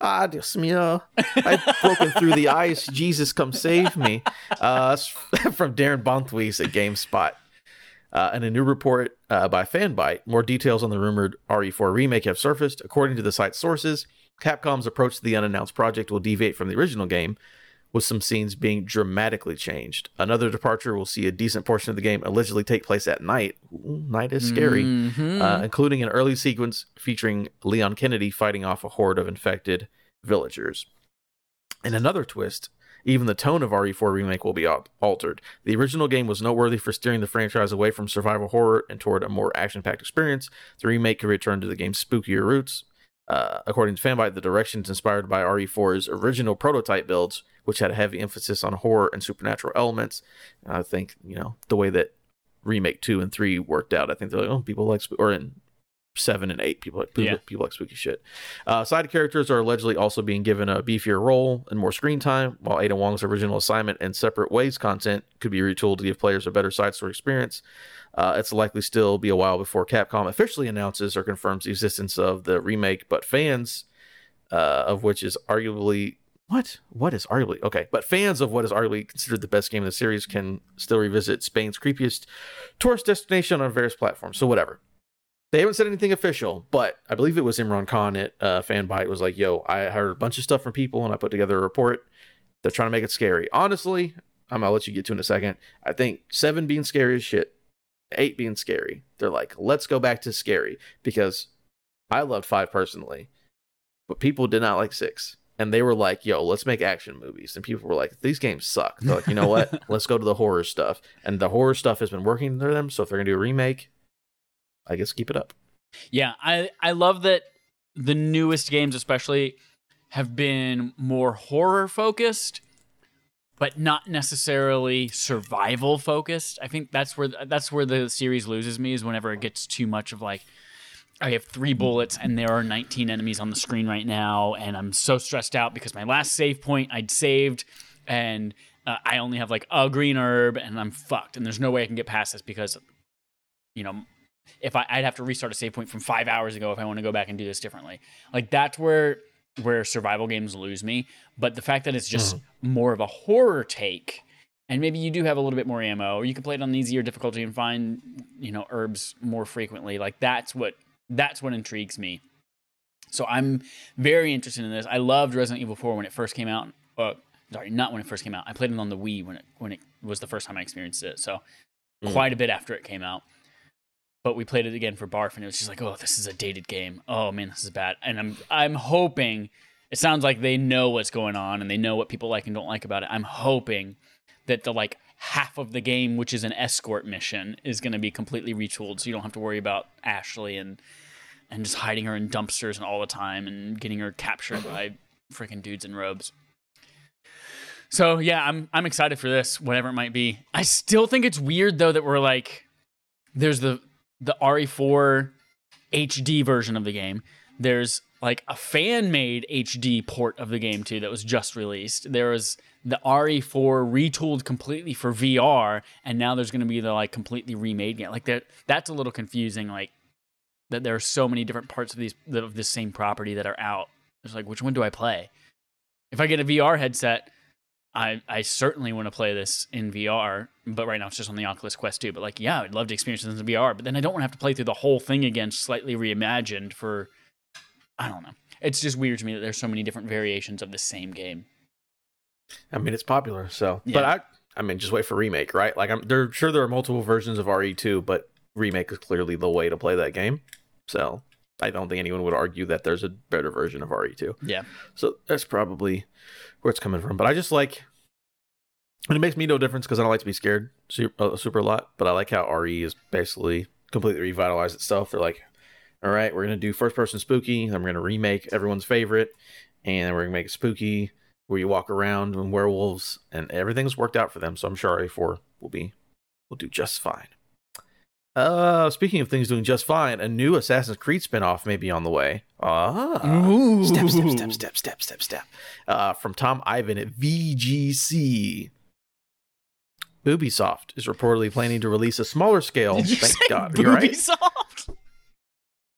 ah, Dios mío. I've broken through the ice. Jesus, come save me. Uh, from Darryn Bonthuys at GameSpot. Uh, in a new report uh, by Fanbyte, more details on the rumored RE4 remake have surfaced. According to the site's sources, Capcom's approach to the unannounced project will deviate from the original game, with some scenes being dramatically changed. Another departure will see a decent portion of the game allegedly take place at night. Ooh, night is scary, Mhm. uh, including an early sequence featuring Leon Kennedy fighting off a horde of infected villagers. In another twist, Even the tone of RE4 Remake will be altered. The original game was noteworthy for steering the franchise away from survival horror and toward a more action packed experience. The remake could return to the game's spookier roots. Uh, according to Fanbyte, the directions inspired by RE4's original prototype builds, which had a heavy emphasis on horror and supernatural elements. And I think, you know, the way that Remake 2 and 3 worked out, I think they're like, oh, people like, or in seven and eight. People like people, yeah. people like spooky shit. Uh, side characters are allegedly also being given a beefier role and more screen time, while Ada Wong's original assignment and separate ways content could be retooled to give players a better side story experience. Uh, it's likely still be a while before Capcom officially announces or confirms the existence of the remake, but fans uh, of which is arguably what what is arguably okay but fans of what is arguably considered the best game in the series can still revisit spain's creepiest tourist destination on various platforms so whatever they haven't said anything official, but I believe it was Imran Khan at uh, Fanbyte was like, "Yo, I heard a bunch of stuff from people, and I put together a report. They're trying to make it scary. Honestly, I'm gonna let you get to in a second. I think seven being scary as shit, eight being scary. They're like, let's go back to scary because I loved five personally, but people did not like six, And they were like, "Yo, let's make action movies." And people were like, "These games suck." They're like, "You know what? let's go to the horror stuff." And the horror stuff has been working for them. So if they're gonna do a remake, I guess keep it up. Yeah, I I love that the newest games especially have been more horror focused but not necessarily survival focused. I think that's where that's where the series loses me is whenever it gets too much of like I have 3 bullets and there are 19 enemies on the screen right now and I'm so stressed out because my last save point I'd saved and uh, I only have like a green herb and I'm fucked and there's no way I can get past this because you know if I, would have to restart a save point from five hours ago if I want to go back and do this differently. Like that's where where survival games lose me. But the fact that it's just mm-hmm. more of a horror take, and maybe you do have a little bit more ammo, or you can play it on easier difficulty and find you know herbs more frequently. Like that's what that's what intrigues me. So I'm very interested in this. I loved Resident Evil 4 when it first came out. Uh, sorry, not when it first came out. I played it on the Wii when it when it was the first time I experienced it. So mm. quite a bit after it came out but we played it again for Barf, and it was just like, oh, this is a dated game. Oh man, this is bad. And I'm I'm hoping it sounds like they know what's going on and they know what people like and don't like about it. I'm hoping that the like half of the game, which is an escort mission, is going to be completely retooled, so you don't have to worry about Ashley and and just hiding her in dumpsters and all the time and getting her captured by freaking dudes in robes. So yeah, I'm I'm excited for this, whatever it might be. I still think it's weird though that we're like, there's the the RE4 HD version of the game. There's like a fan made HD port of the game too that was just released. There was the RE4 retooled completely for VR, and now there's going to be the like completely remade game. Like that, that's a little confusing. Like that there are so many different parts of these of this same property that are out. It's like which one do I play? If I get a VR headset, I I certainly want to play this in VR, but right now it's just on the Oculus Quest 2. But like, yeah, I'd love to experience this in VR, but then I don't want to have to play through the whole thing again, slightly reimagined for I don't know. It's just weird to me that there's so many different variations of the same game. I mean, it's popular, so yeah. but I I mean, just wait for remake, right? Like I'm there sure there are multiple versions of RE2, but remake is clearly the way to play that game. So I don't think anyone would argue that there's a better version of RE2. Yeah. So that's probably where it's coming from. But I just like, and it makes me no difference because I don't like to be scared super, uh, super a lot. But I like how RE is basically completely revitalized itself. They're like, all right, we're gonna do first person spooky. Then we're gonna remake everyone's favorite, and we're gonna make it spooky where you walk around and werewolves, and everything's worked out for them. So I'm sure RE4 will be will do just fine. Uh, speaking of things doing just fine, a new Assassin's Creed spinoff may be on the way. Ah, Ooh. step, step, step, step, step, step, step. Uh, from Tom Ivan at VGC. Ubisoft is reportedly planning to release a smaller scale. Did you thank say God. Ubisoft?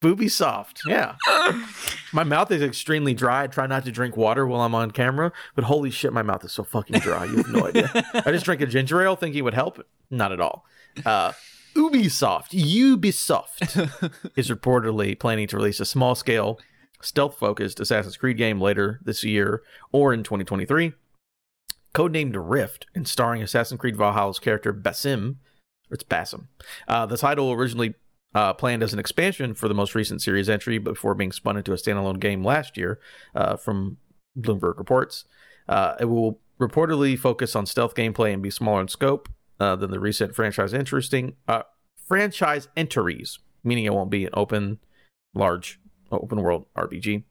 Ubisoft, yeah. my mouth is extremely dry. I try not to drink water while I'm on camera, but holy shit, my mouth is so fucking dry. You have no idea. I just drank a ginger ale thinking it would help. Not at all. Uh, Ubisoft, Ubisoft is reportedly planning to release a small scale, stealth focused Assassin's Creed game later this year or in 2023. Codenamed Rift and starring Assassin's Creed Valhalla's character Basim, or it's Basim. Uh, the title originally uh, planned as an expansion for the most recent series entry before being spun into a standalone game last year uh, from Bloomberg reports. Uh, it will reportedly focus on stealth gameplay and be smaller in scope uh, than the recent franchise interesting uh, franchise entries, meaning it won't be an open, large, open world RPG.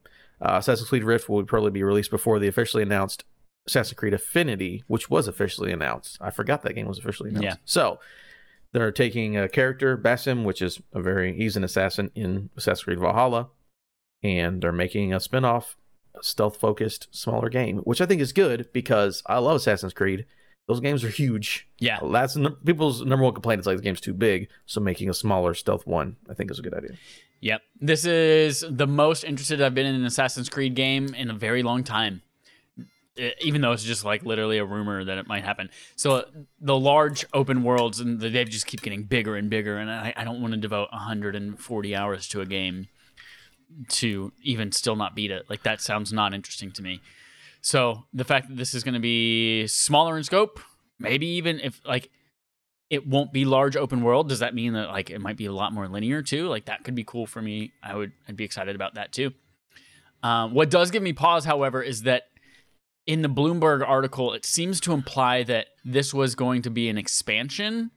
Uh, Assassin's Creed Rift will probably be released before the officially announced Assassin's Creed Infinity, which was officially announced. I forgot that game was officially announced. Yeah. So they're taking a character, Basim, which is a very he's an assassin in Assassin's Creed Valhalla, and they're making a spin-off stealth focused smaller game, which I think is good because I love Assassin's Creed. Those games are huge. Yeah. That's people's number one complaint. It's like the game's too big, so making a smaller stealth one, I think, is a good idea. Yep. This is the most interested I've been in an Assassin's Creed game in a very long time. Even though it's just like literally a rumor that it might happen. So uh, the large open worlds and they just keep getting bigger and bigger, and I, I don't want to devote 140 hours to a game to even still not beat it. Like that sounds not interesting to me. So the fact that this is going to be smaller in scope, maybe even if like it won't be large open world, does that mean that like it might be a lot more linear too? Like that could be cool for me. I would I'd be excited about that too. Um, what does give me pause, however, is that in the Bloomberg article, it seems to imply that this was going to be an expansion,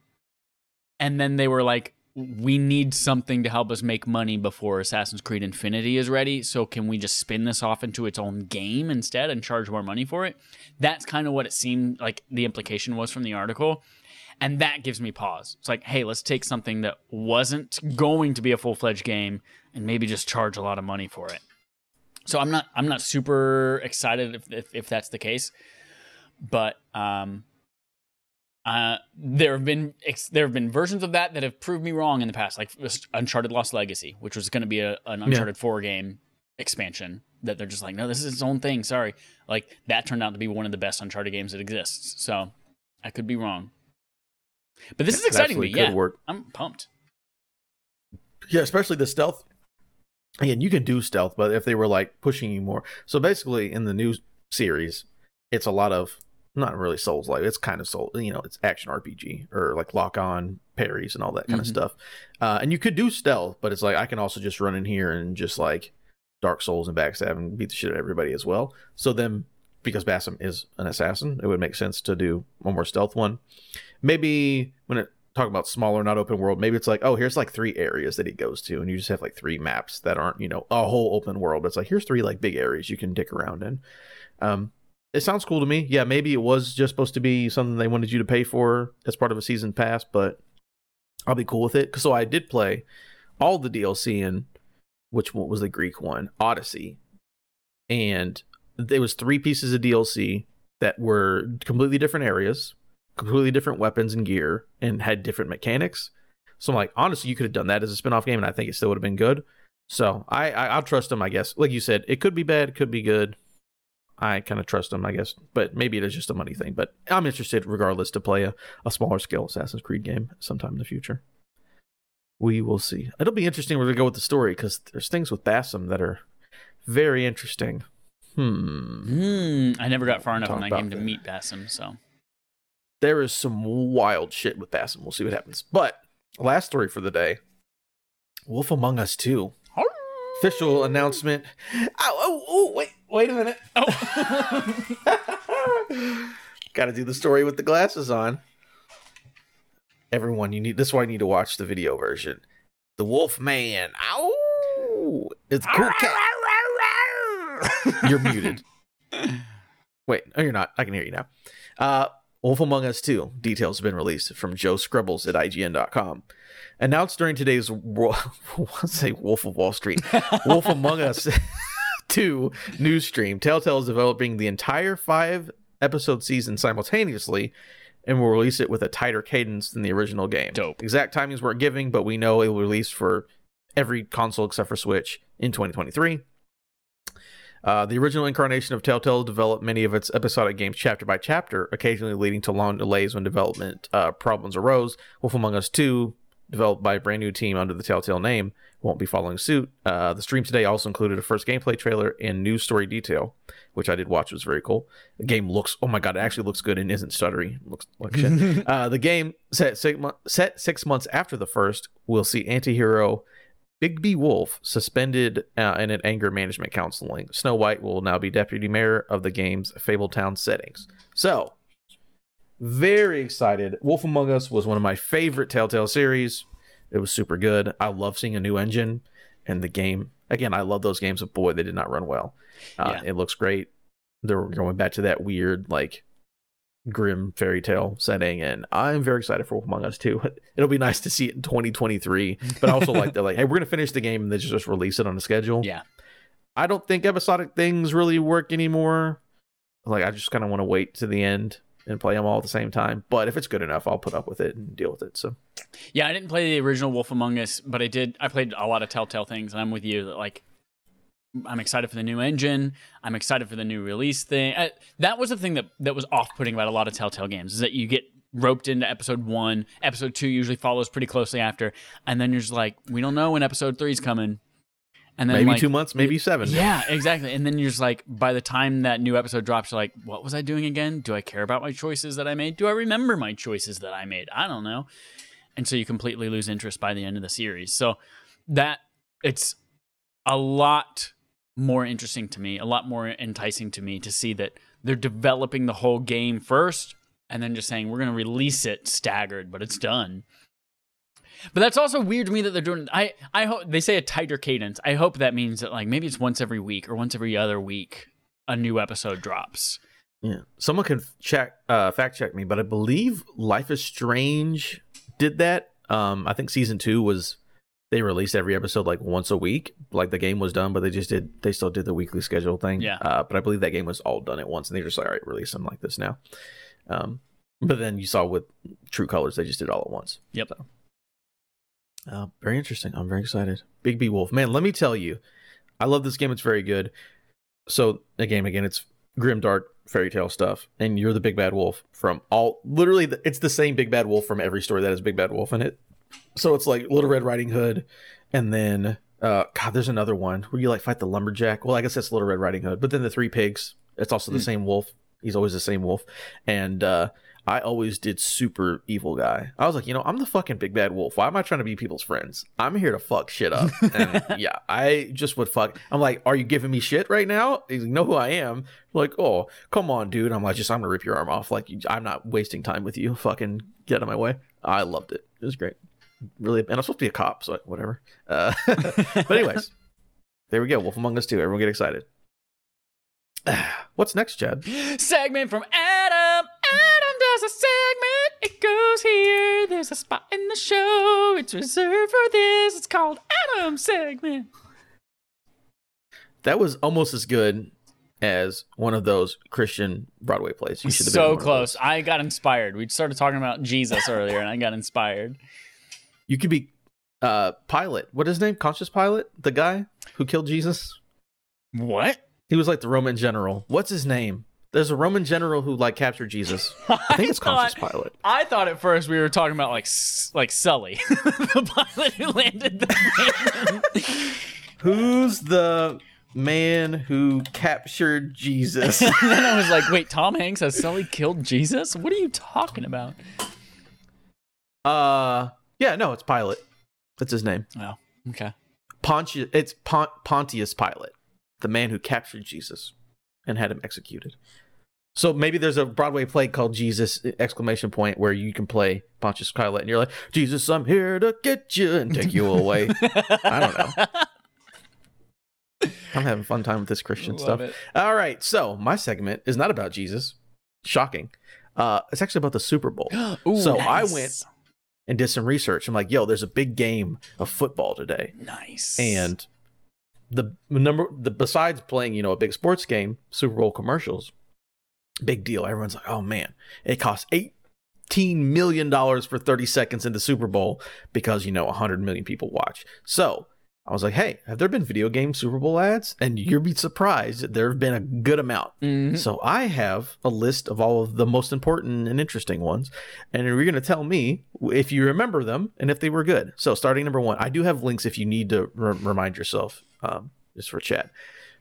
and then they were like, "We need something to help us make money before Assassin's Creed Infinity is ready. So can we just spin this off into its own game instead and charge more money for it?" That's kind of what it seemed like the implication was from the article. And that gives me pause. It's like, hey, let's take something that wasn't going to be a full fledged game and maybe just charge a lot of money for it. So I'm not I'm not super excited if if, if that's the case, but um, uh, there have been ex- there have been versions of that that have proved me wrong in the past, like Uncharted Lost Legacy, which was going to be a, an Uncharted Four game expansion. That they're just like, no, this is its own thing. Sorry, like that turned out to be one of the best Uncharted games that exists. So I could be wrong, but this is exciting to me. Yeah, work. I'm pumped. Yeah, especially the stealth. Again, you can do stealth, but if they were like pushing you more. So basically, in the new series, it's a lot of not really Souls like. It's kind of Soul, you know, it's action RPG or like lock on parries and all that kind of Mhm. stuff. Uh, and you could do stealth, but it's like I can also just run in here and just like Dark Souls and backstab and beat the shit out of everybody as well. So then, because Bassam is an assassin, it would make sense to do one more stealth one. Maybe when it talk about smaller, not open world, maybe it's like, oh, here's like three areas that he goes to, and you just have like three maps that aren't, you know, a whole open world. But it's like here's three like big areas you can dick around in. Um, it sounds cool to me. Yeah, maybe it was just supposed to be something they wanted you to pay for as part of a season pass, but I'll be cool with it. So I did play all the DLC in which one was the Greek one, Odyssey, and there was three pieces of DLC that were completely different areas, completely different weapons and gear, and had different mechanics. So I'm like, honestly, you could have done that as a spin-off game, and I think it still would have been good. So I, I I'll trust them, I guess. Like you said, it could be bad, it could be good. I kind of trust them, I guess, but maybe it is just a money thing. But I'm interested, regardless, to play a, a smaller scale Assassin's Creed game sometime in the future. We will see. It'll be interesting where we go with the story because there's things with Bassam that are very interesting. Hmm. Hmm. I never got far enough in that game to that. meet Basim. So There is some wild shit with Bassam. We'll see what happens. But last story for the day Wolf Among Us 2. Official announcement. Oh, oh, oh, wait, wait a minute. Oh. Got to do the story with the glasses on. Everyone, you need this is why you need to watch the video version. The Wolf Man. Ow! It's cool cat. You're muted. Wait, no, you're not. I can hear you now. Uh, Wolf Among Us 2 details have been released from Joe Skrebels at IGN.com. Announced during today's wo- say Wolf of Wall Street, Wolf Among Us 2 news stream. Telltale is developing the entire five episode season simultaneously and will release it with a tighter cadence than the original game. Dope. Exact timings weren't giving, but we know it will release for every console except for Switch in 2023. Uh, the original incarnation of Telltale developed many of its episodic games chapter by chapter, occasionally leading to long delays when development uh, problems arose. Wolf Among Us 2, developed by a brand new team under the Telltale name, won't be following suit. Uh, the stream today also included a first gameplay trailer and news story detail, which I did watch. It was very cool. The game looks, oh my god, it actually looks good and isn't stuttery. It looks like shit. uh, the game set six, mo- set six months after the first we'll see anti-hero Bigby Wolf suspended uh, in an anger management counseling. Snow White will now be deputy mayor of the game's Fabletown settings. So, very excited. Wolf Among Us was one of my favorite Telltale series. It was super good. I love seeing a new engine and the game. Again, I love those games, but boy, they did not run well. Uh, Yeah. It looks great. They're going back to that weird, like, grim fairy tale setting, and I'm very excited for Among Us too. It'll be nice to see it in 2023, but I also like they're like, hey, we're gonna finish the game and then just release it on a schedule. Yeah. I don't think episodic things really work anymore. Like, I just kind of want to wait to the end and play them all at the same time. But if it's good enough, I'll put up with it and deal with it. So Yeah, I didn't play the original Wolf Among Us, but I did. I played a lot of Telltale things, and I'm with you. that, Like, I'm excited for the new engine. I'm excited for the new release thing. Uh, that was the thing that that was off-putting about a lot of Telltale games is that you get roped into episode one. Episode two usually follows pretty closely after, and then you're just like, we don't know when episode three's coming. And then maybe like, two months, maybe seven. Yeah, exactly. And then you're just like, by the time that new episode drops, you're like, what was I doing again? Do I care about my choices that I made? Do I remember my choices that I made? I don't know. And so you completely lose interest by the end of the series. So that it's a lot more interesting to me, a lot more enticing to me to see that they're developing the whole game first and then just saying we're going to release it staggered, but it's done. But that's also weird to me that they're doing. I I hope they say a tighter cadence. I hope that means that like maybe it's once every week or once every other week a new episode drops. Yeah. Someone can check uh fact check me, but I believe Life is Strange did that. Um I think season 2 was they released every episode like once a week. Like the game was done, but they just did they still did the weekly schedule thing. Yeah. Uh but I believe that game was all done at once and they just like, all right, release them like this now. Um but then you saw with True Colors they just did it all at once. Yep. So. Uh, very interesting. I'm very excited. Bigby Wolf. Man, let me tell you, I love this game. It's very good. So again, again, it's grim dark fairy tale stuff, and you're the big bad wolf from all. Literally, the, it's the same big bad wolf from every story that has big bad wolf in it. So it's like Little Red Riding Hood, and then uh, God, there's another one where you like fight the lumberjack. Well, I guess that's Little Red Riding Hood, but then the three pigs. It's also the Hmm. same wolf. He's always the same wolf, and uh, I always did super evil guy. I was like, you know, I'm the fucking big bad wolf. Why am I trying to be people's friends? I'm here to fuck shit up. And yeah, I just would fuck. I'm like, are you giving me shit right now? He's like, know who I am? Like, oh, come on, dude. I'm like, just I'm gonna rip your arm off. Like, I'm not wasting time with you. Fucking get out of my way. I loved it. It was great. Really, and I'm supposed to be a cop, so whatever. Uh, but anyways, there we go. Wolf Among Us 2. Everyone get excited. What's next, Chad? segment from. Does a segment. It goes here. There's a spot in the show. It's reserved for this. It's called Adam segment. That was almost as good as one of those Christian Broadway plays. You should have been So close. I got inspired. We started talking about Jesus earlier, and I got inspired. You could be uh Pilate. What is his name? Conscious Pilate, the guy who killed Jesus. What? He was like the Roman general. What's his name? There's a Roman general who like captured Jesus. I think it's Conscious Pilate. I thought at first we were talking about like like Sully, the pilot who landed the. Who's the man who captured Jesus? and then I was like, wait, Tom Hanks has Sully killed Jesus? What are you talking about? uh yeah, no, it's Pilate. That's his name. Oh, okay. Pontius it's Pont- Pontius Pilate, the man who captured Jesus and had him executed. So maybe there's a Broadway play called Jesus exclamation point where you can play Pontius Pilate and you're like, Jesus, I'm here to get you and take you away. I don't know. I'm having fun time with this Christian Love stuff. it. All right, so my segment is not about Jesus. Shocking. Uh, it's actually about the Super Bowl. Ooh, So I went- and did some research. I'm like, yo, there's a big game of football today Nice. and the number the besides playing you know a big sports game super bowl commercials big deal everyone's like oh man it costs 18 million dollars for 30 seconds in the super bowl because you know 100 million people watch so i was like hey have there been video game super bowl ads and you'd be surprised there have been a good amount Mhm. so I have a list of all of the most important and interesting ones, and you're going to tell me if you remember them and if they were good. So starting number one, I do have links if you need to re- remind yourself, um, just for chat.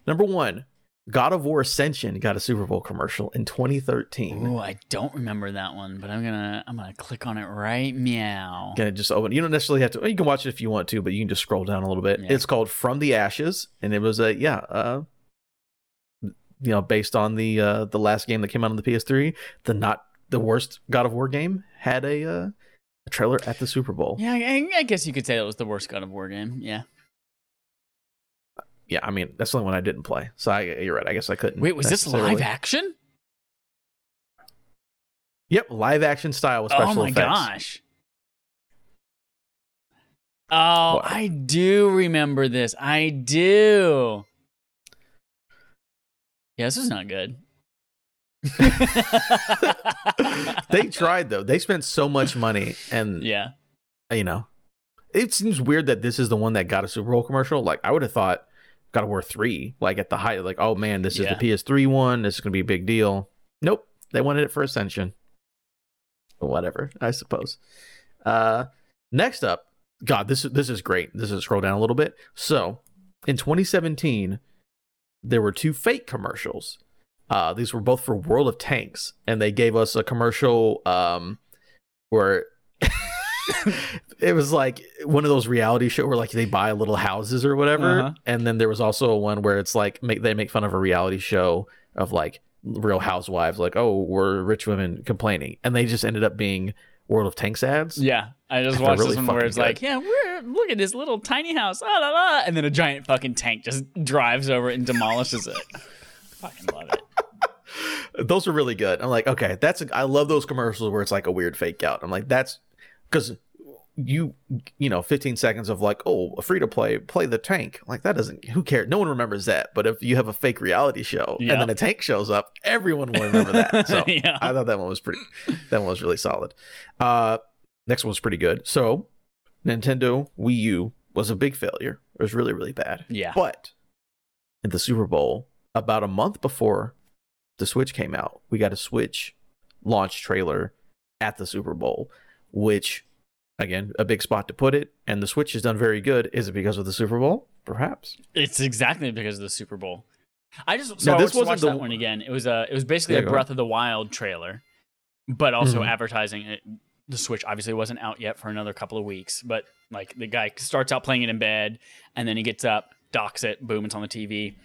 Number one, God of War Ascension got a Super Bowl commercial in 2013. Oh, I don't remember that one, but I'm gonna I'm gonna click on it right meow. Gonna just open. You don't necessarily have to. You can watch it if you want to, but you can just scroll down a little bit. Yeah. It's called From the Ashes, and it was a yeah, uh, you know, based on the uh the last game that came out on the PS3, the not the worst God of War game had a uh, a trailer at the Super Bowl. Yeah, I, I guess you could say that was the worst God of War game. Yeah. Yeah, I mean that's the only one I didn't play. So I, you're right. I guess I couldn't. Wait, was this live action? Yep, live action style with oh special effects. oh my effects. gosh. Oh, What? I do remember this. I do. Yeah, this is not good. they tried though. They spent so much money, and yeah. you know, it seems weird that this is the one that got a Super Bowl commercial. Like I would have thought God of War three, like at the height, like oh man, this is Yeah. the PS3 one. This is gonna be a big deal. Nope, they wanted it for Ascension. Whatever, I suppose. Uh, next up, God, this this is great. This is scroll down a little bit. So, in 2017, there were two fake commercials. Uh, these were both for World of Tanks, and they gave us a commercial um, where it was like one of those reality show where like they buy little houses or whatever, Uh-huh. and then there was also one where it's like make they make fun of a reality show of like Real Housewives, like oh we're rich women complaining, and they just ended up being World of Tanks ads. Yeah. I just watched really this one where it's like, yeah, we're look at this little tiny house, ah, la, la, and then a giant fucking tank just drives over it and demolishes it. fucking love it. those are really good. I'm like, okay, that's a, I love those commercials where it's like a weird fake out. I'm like, that's because you you know 15 seconds of like oh free to play play the tank. Like that doesn't who cares no one remembers that. But if you have a fake reality show Yeah. and then a tank shows up everyone will remember that. So Yeah. i thought that one was pretty that one was really solid. Uh next one was pretty good. So nintendo wii u was a big failure. It was really really bad. Yeah. but in the Super Bowl, about a month before the Switch came out, we got a Switch launch trailer at the Super Bowl, which, again, a big spot to put it. And the Switch has done very good. Is it because of the Super Bowl? Perhaps. It's exactly because of the Super Bowl. I just so Now, I this watched, wasn't the- that one again. It was a it was basically a go Breath of the Wild trailer, but also Mhm. advertising it. The Switch obviously wasn't out yet for another couple of weeks, but like the guy starts out playing it in bed, and then he gets up, docks it, boom, it's on the TV,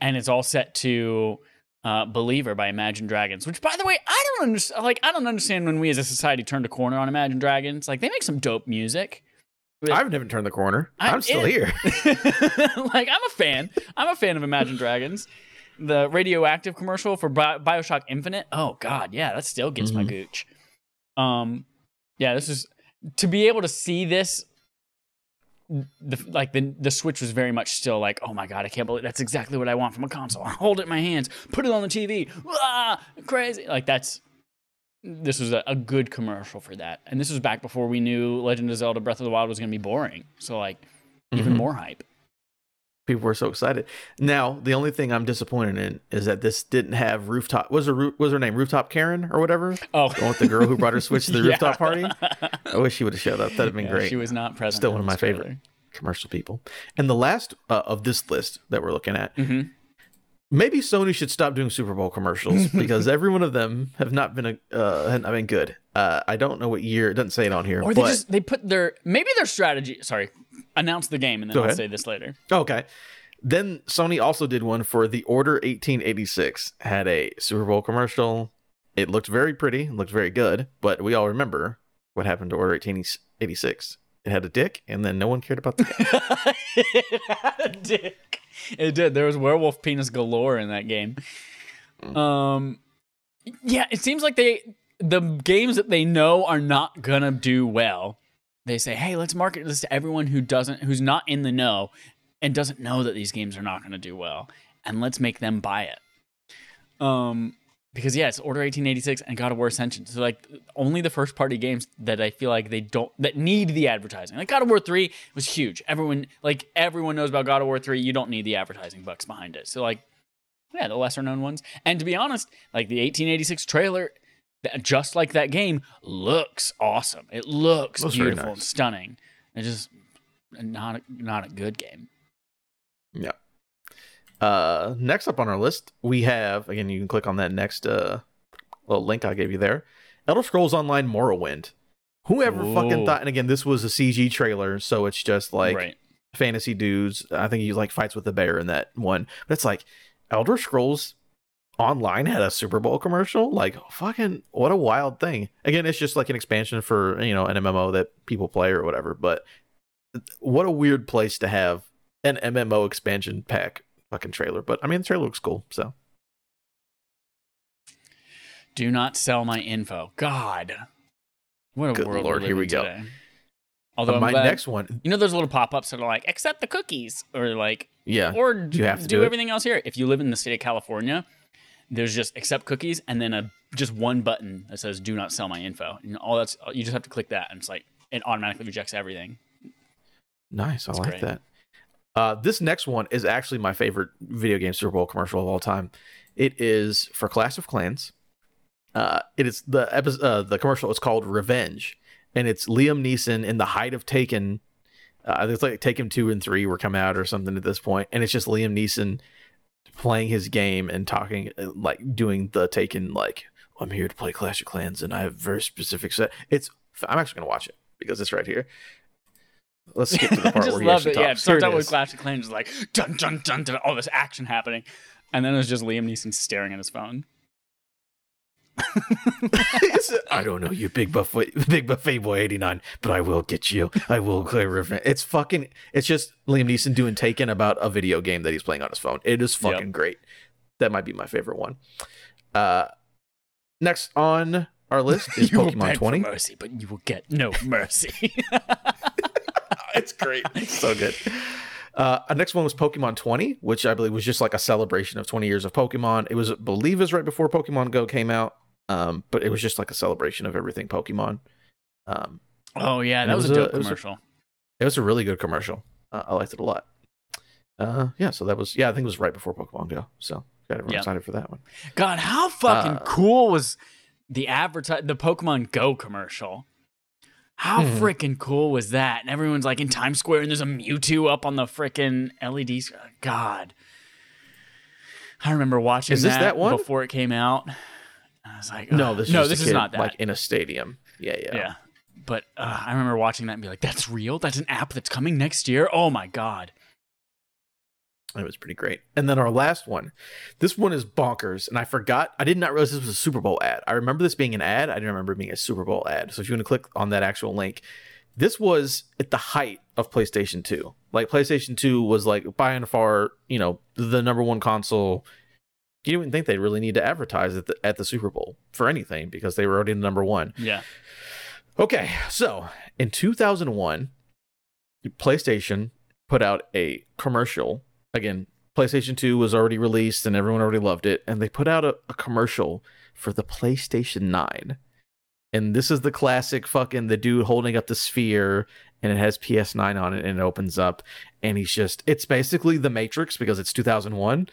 and it's all set to uh, "Believer" by Imagine Dragons. Which, by the way, I don't understand. Like, I don't understand when we as a society turned a corner on Imagine Dragons. Like, they make some dope music. But- I've never turned the corner. I'm I'm, still in- here. like I'm a fan. I'm a fan of Imagine Dragons. The radioactive commercial for Bi- Bioshock Infinite. Oh God, yeah, that still gets my Mhm. gooch. Um, yeah, this is to be able to see this. The like the the Switch was very much still like, oh my God, I can't believe that's exactly what I want from a console. I Hold it in my hands, put it on the TV. Ah, crazy! Like that's this was a, a good commercial for that, and this was back before we knew Legend of Zelda: Breath of the Wild was going to be boring. So like even Mhm. more hype. People were so excited. Now, the only thing I'm disappointed in is that this didn't have rooftop. Was her was her name rooftop Karen or whatever? Oh, The with the girl who brought her Switch to the Yeah. rooftop party. I wish she would have showed up. That'd have been Yeah, great. She was not present. Still one of my this favorite. commercial people. And the last uh, of this list that we're looking at, Mhm. maybe Sony should stop doing Super Bowl commercials because every one of them have not been a uh, not been good. Uh, I don't know what year. It doesn't say it on here. Or they but, just they put their maybe their strategy. Sorry, announce the game and then Go I'll ahead. say this later. okay. Then Sony also did one for the Order 1886. Had a Super Bowl commercial. It looked very pretty. Looked very good. But we all remember what happened to Order 1886. It had a dick, and then no one cared about the it had a dick. It did. There was werewolf penis galore in that game. Mm. Um, yeah, it seems like they the games that they know are not gonna do well. They say, "Hey, let's market this to everyone who doesn't, who's not in the know, and doesn't know that these games are not gonna do well, and let's make them buy it." Um, because yeah, Order 1886 and God of War Ascension. So like only the first party games that I feel like they don't that need the advertising. Like God of War 3 was huge. Everyone like everyone knows about God of War 3. You don't need the advertising bucks behind it. So like yeah, the lesser known ones. And to be honest, like the 1886 trailer that- just like that game looks awesome. It looks Looks beautiful and stunning. It's just not a, not a good game. Yeah. Uh, next up on our list, we have again. You can click on that next uh little link I gave you there. Elder Scrolls Online Morrowind. Whoever fucking thought? And again, this was a CG trailer, so it's just like right. fantasy dudes. I think he like fights with the bear in that one. But it's like Elder Scrolls Online had a Super Bowl commercial. Like fucking what a wild thing. Again, it's just like an expansion for you know an MMO that people play or whatever. But what a weird place to have an MMO expansion pack fucking trailer. But I mean, the trailer looks cool. So Do not sell my info. God. What a Good world lord, here we go. today. Although uh, I'm my glad- next one, you know those little pop-ups that are like accept the cookies or like yeah, or you have to do, do everything else here. If you live in the state of California, there's just accept cookies and then a just one button that says do not sell my info. And all that's you just have to click that and it's like it automatically rejects everything. Nice. I like great. that. Uh, this next one is actually my favorite video game Super Bowl commercial of all time. It is for Clash of Clans. Uh, it is the episode, uh, the commercial is called Revenge, and it's Liam Neeson in the height of Taken. Uh, it's like Taken two and three were come out or something at this point, and it's just Liam Neeson playing his game and talking uh, like doing the Taken like I'm here to play Clash of Clans and I have very specific set. It's I'm actually gonna watch it because it's right here. Let's skip to the part where he actually it. Talks. Here starts out with. Clash of Clans like dun dun dun dun all this action happening. And then it's just Liam Neeson staring at his phone. I don't know you, big buffet, big buffet boy eighty nine, but I will get you. I will clear revenge. It's fucking. It's just Liam Neeson doing Taken about a video game that he's playing on his phone. It is fucking Yep. great. That might be my favorite one. Uh, next on our list is you Pokemon twenty. mercy, but you will get no mercy. it's great. It's so good. Uh, our next one was Pokemon 20, which I believe was just like a celebration of 20 years of Pokemon. It was, I believe, was right before Pokemon Go came out, um, but it was just like a celebration of everything Pokemon. Um, oh yeah, that was, was a a- dope it was a- commercial. it was a really good commercial. Uh, I liked it a lot. Uh, yeah, so that was yeah, I think it was right before Pokemon Go. So got everyone Yeah. excited for that one. God, how fucking Uh, cool was the advertise the Pokemon Go commercial? How Mhm. freaking cool was that? And everyone's like in Times Square, and there's a Mewtwo up on the freaking LED. sc- God, I remember watching Is this that, that one? before it came out. I was like, No, this is no, this is kid, not that. like in a stadium. Yeah, yeah. yeah. but uh, I remember watching that and be like, "That's real. That's an app that's coming next year." Oh my god! It was pretty great. And then our last one. This one is bonkers. And I forgot, I did not realize this was a Super Bowl ad. I remember this being an ad. I didn't remember it being a Super Bowl ad. So if you want to click on that actual link, this was at the height of PlayStation 2. Like PlayStation 2 was like by and far, you know, the number one console. You didn't think they really need to advertise at the, at the Super Bowl for anything because they were already number one. Yeah, Okay, so in 2001, PlayStation put out a commercial. Again, PlayStation 2 was already released and everyone already loved it. And they put out a, a commercial for the PlayStation 9. And this is the classic fucking the dude holding up the sphere and it has PS9 on it and it opens up. And he's just, it's basically The Matrix because it's 2001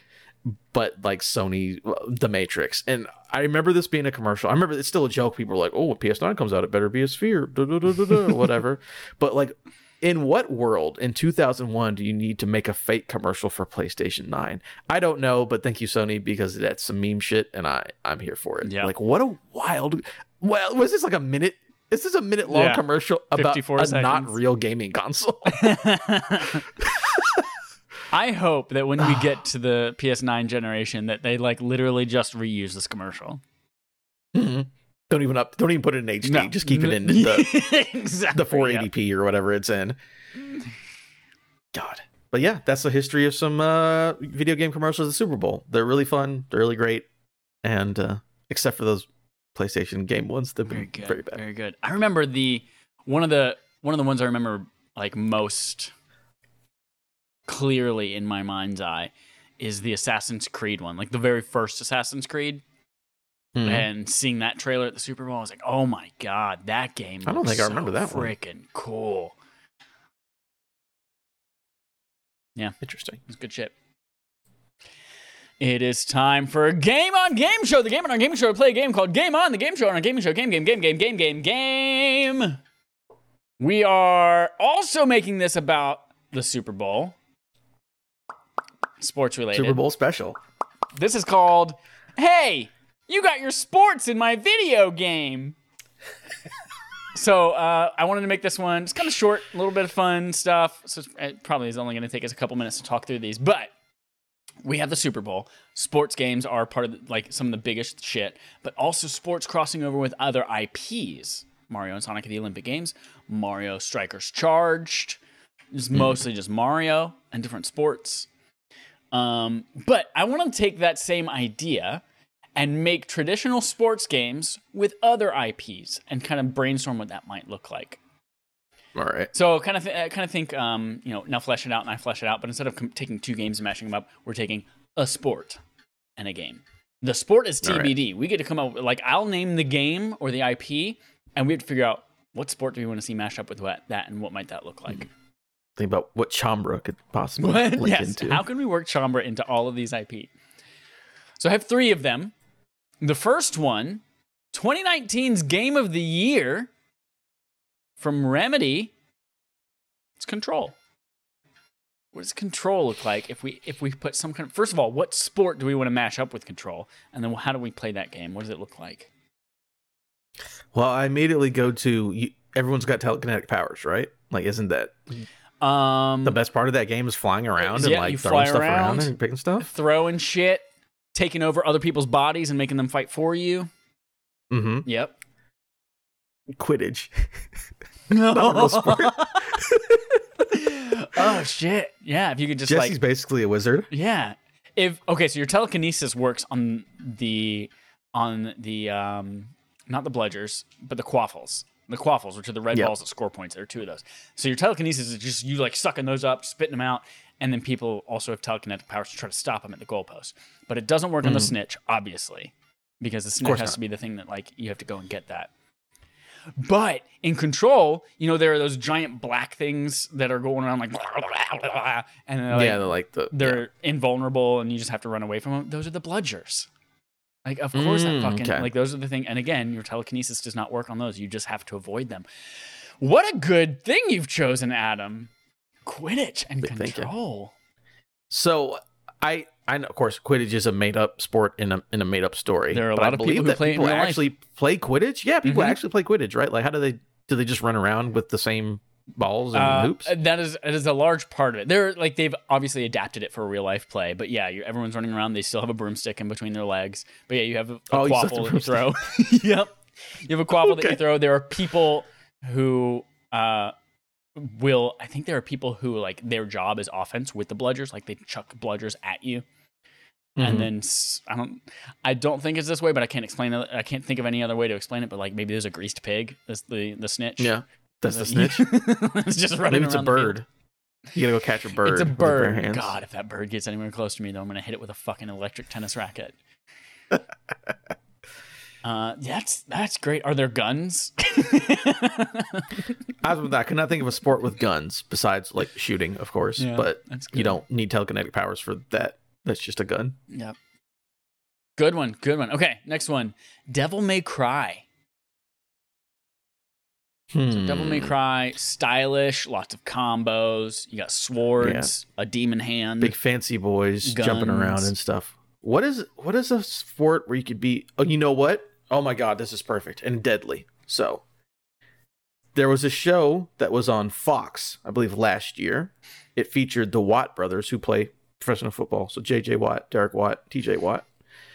but like Sony, uh, The Matrix. And I remember this being a commercial. I remember it's still a joke. People were like, "Oh, when PS9 comes out, it better be a sphere." Da, da, da, whatever. but like, in what world in 2001 do you need to make a fake commercial for PlayStation 9? I don't know, but thank you, Sony, because that's some meme shit, and I I'm here for it. Yeah. Like, what a wild. Well, was this like a minute? This is a minute long Yeah. commercial about 54 a not real gaming console. I hope that when we get to the PS9 generation, that they like literally just reuse this commercial. Mhm. Don't even up. Don't even put it in HD. No. Just keep it in the exactly the 480p or whatever it's in. God. But yeah, that's the history of some uh, video game commercials at the Super Bowl. They're really fun. They're really great. And uh, except for those PlayStation game ones, they've Very been good. very bad. Very good. I remember the one of the one of the ones I remember like most clearly in my mind's eye is the Assassin's Creed one, like the very first Assassin's Creed. Mhm. And seeing that trailer at the Super Bowl, I was like, "Oh my god, that game!" I don't think I remember so that one. Freaking cool! Yeah. Interesting. It's good shit. It is time for a game on game show. The game on our gaming show. We play a game called Game On. The game show on our gaming show. Game, game, game, game, game, game, game. We are also making this about the Super Bowl. Sports related. Super Bowl special. This is called Hey, you got your sports in my video game. so uh, I wanted to make this one. It's kind of short, a little bit of fun stuff. So it probably is only going to take us a couple minutes to talk through these, but we have the Super Bowl. Sports games are part of the, like some of the biggest shit, but also sports crossing over with other IPs. Mario and Sonic at the Olympic Games, Mario Strikers Charged. It's mostly just Mario and different sports. Um, but I want to take that same idea and make traditional sports games with other IPs and kind of brainstorm what that might look like. All right. So kind of, th- I kind of think, um, you know, now flesh it out and I flesh it out. But instead of com- taking two games and mashing them up, we're taking a sport and a game. The sport is All right. TBD. We get to come up with, like, I'll name the game or the IP, and we have to figure out what sport do we want to see mashed up with what, that, and what might that look like. Think about what Chambra could possibly What? link Yes. into. How can we work Chambra into all of these IP? So I have three of them. The first one, 2019's Game of the Year from Remedy. It's Control. What does Control look like if we if we put some kind of first of all, what sport do we want to mash up with Control, and then how do we play that game? What does it look like? Well, I immediately go to you, everyone's got telekinetic powers, right? Like, isn't that mm-hmm. Um, the best part of that game? Is flying around and like throwing stuff around. around. and picking stuff. throwing shit, taking over other people's bodies and making them fight for you. Mm-hmm. Yep. Quidditch. No. Not real sport. oh shit! Yeah, if you could just Jesse's like, basically a wizard. yeah. If okay, so your telekinesis works on the on the um not the bludgers, but the quaffles. The quaffles, which are the red Yep. balls that score points. There are two of those. So your telekinesis is just you like sucking those up, spitting them out, and then people also have telekinetic powers to try to stop them at the goalpost. But it doesn't work on the snitch, obviously, because the snitch Mm. has not. to be the thing that like you have to go and get that. But in control, you know, there are those giant black things that are going around like, and they're like, yeah, they're like the they're invulnerable and you just have to run away from them. Those are the bludgers. Like, of course, that Mm, fucking, okay. like, those are the thing. And again, your telekinesis does not work on those. You just have to avoid them. What a good thing you've chosen, Adam. Quidditch and Big control. So I I know, of course, Quidditch is a made up sport in a in a made up story. There are a but lot I of people who that play people real life. actually play Quidditch. Yeah, people Mhm. actually play Quidditch, right? Like, how do they do? They just run around with the same balls and Uh, hoops. that is that is a large part of it. They're like they've obviously adapted it for real life play, but yeah, everyone's running around. They still have a broomstick in between their legs, but yeah, you have a, a Oh, you still have quaffle that you throw. yep, you have a quaffle that you throw. There are people who uh, will. I think there are people who like their job is offense with the bludgers, like they chuck bludgers at you. And then s- I don't, I don't think it's this way, but I can't explain it. I can't think of any other way to explain it. But like maybe there's a greased pig. That's the the snitch. yeah, that's the snitch. it's just running Maybe it's a around the field. bird. You gotta go catch a bird. It's a with bird. God, if that bird gets anywhere close to me, though, I'm gonna hit it with a fucking electric tennis racket. uh, that's that's great. Are there guns? I, was, I could not think of a sport with guns besides like shooting, of course. Yeah, but you don't need telekinetic powers for that. That's just a gun. yep. Good one. Good one. Okay, next one. Devil May Cry. Hmm. Devil May Cry, stylish, lots of combos. You got swords, a demon hand. big fancy boys jumping around and stuff. What is what is a sport where you could be? Oh, you know what? Oh my god, this is perfect and deadly. So there was a show that was on Fox, I believe, last year. It featured the Watt brothers who play professional football. So J.J. Watt, Derek Watt, T.J. Watt,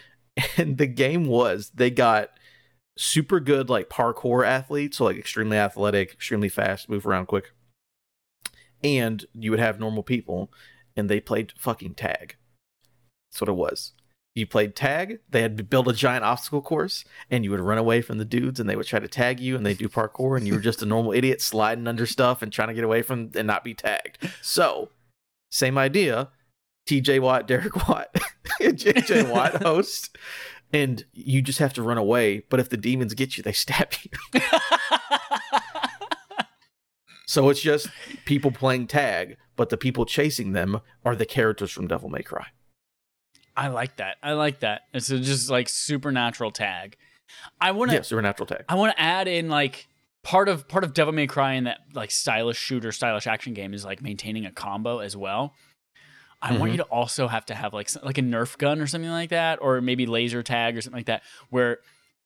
and the game was they got super good like parkour athletes, so like extremely athletic, extremely fast, move around quick. And you would have normal people, and they played fucking tag. That's what it was. You played tag. They had to build a giant obstacle course, and you would run away from the dudes, and they would try to tag you, and they do parkour, and you were just a normal idiot sliding under stuff and trying to get away from and not be tagged. So, same idea. TJ Watt, Derek Watt, JJ Watt host, and you just have to run away. But if the demons get you, they stab you. So it's just people playing tag, but the people chasing them are the characters from Devil May Cry. I like that. I like that. It's just like supernatural tag. I want to. Yeah, supernatural tag. I want to add in like part of part of Devil May Cry in that like stylish shooter, stylish action game is like maintaining a combo as well. I want you to also have to have like like a Nerf gun or something like that, or maybe laser tag or something like that, where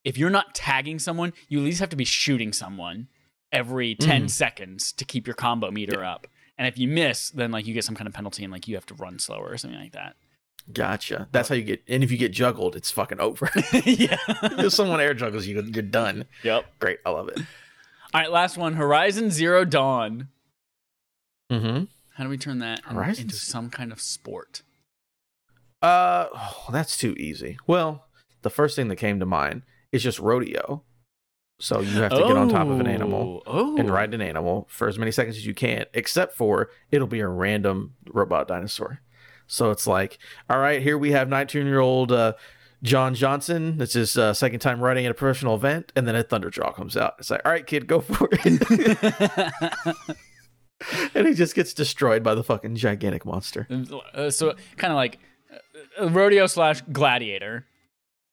if you're not tagging someone, you at least have to be shooting someone every 10 seconds to keep your combo meter up. And if you miss, then like you get some kind of penalty and like you have to run slower or something like that. Gotcha. That's how you get. And if you get juggled, it's fucking over. yeah. if someone air juggles you, you're done. Yep. Great. I love it. All right, last one Horizon Zero Dawn. Mm-hmm. How do we turn that into some kind of sport? Uh, oh, that's too easy. Well, the first thing that came to mind is just rodeo. So you have to get on top of an animal Oh. and ride an animal for as many seconds as you can, except for it'll be a random robot dinosaur. So it's like, all right, here we have 19 year old uh, John Johnson. This is uh, second time riding at a professional event, and then a Thunderjaw comes out. It's like, all right, kid, go for it. and he just gets destroyed by the fucking gigantic monster. Uh, so kind of like uh, uh, rodeo slash gladiator,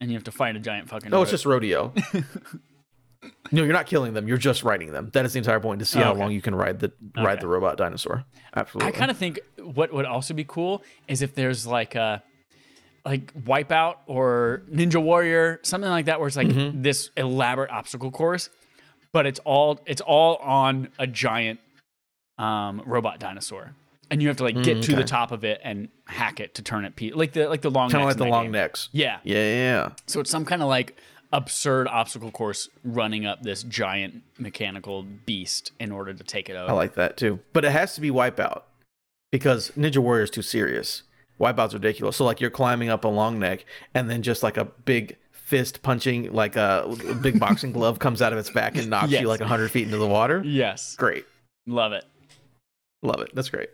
and you have to fight a giant fucking. No, it's just rodeo. no, you're not killing them. You're just riding them. That is the entire point to see Oh, how okay. long you can ride the ride Okay. the robot dinosaur. Absolutely. I kind of think what would also be cool is if there's like a like Wipeout or Ninja Warrior, something like that, where it's like Mm-hmm. this elaborate obstacle course, but it's all it's all on a giant um, robot dinosaur, and you have to like get to the Mm, top of it and hack it to turn it pe- like the like the long kind of like the long game. necks. Yeah, Yeah, yeah, so it's some kind of like absurd obstacle course running up this giant mechanical beast in order to take it over. I like that too. But it has to be Wipeout because Ninja Warrior is too serious. Wipeout's ridiculous. So like you're climbing up a long neck, and then just like a big fist punching, like a, a big boxing glove comes out of its back and knocks Yes. you like hundred feet into the water. yes, Great, love it. Love it. That's great.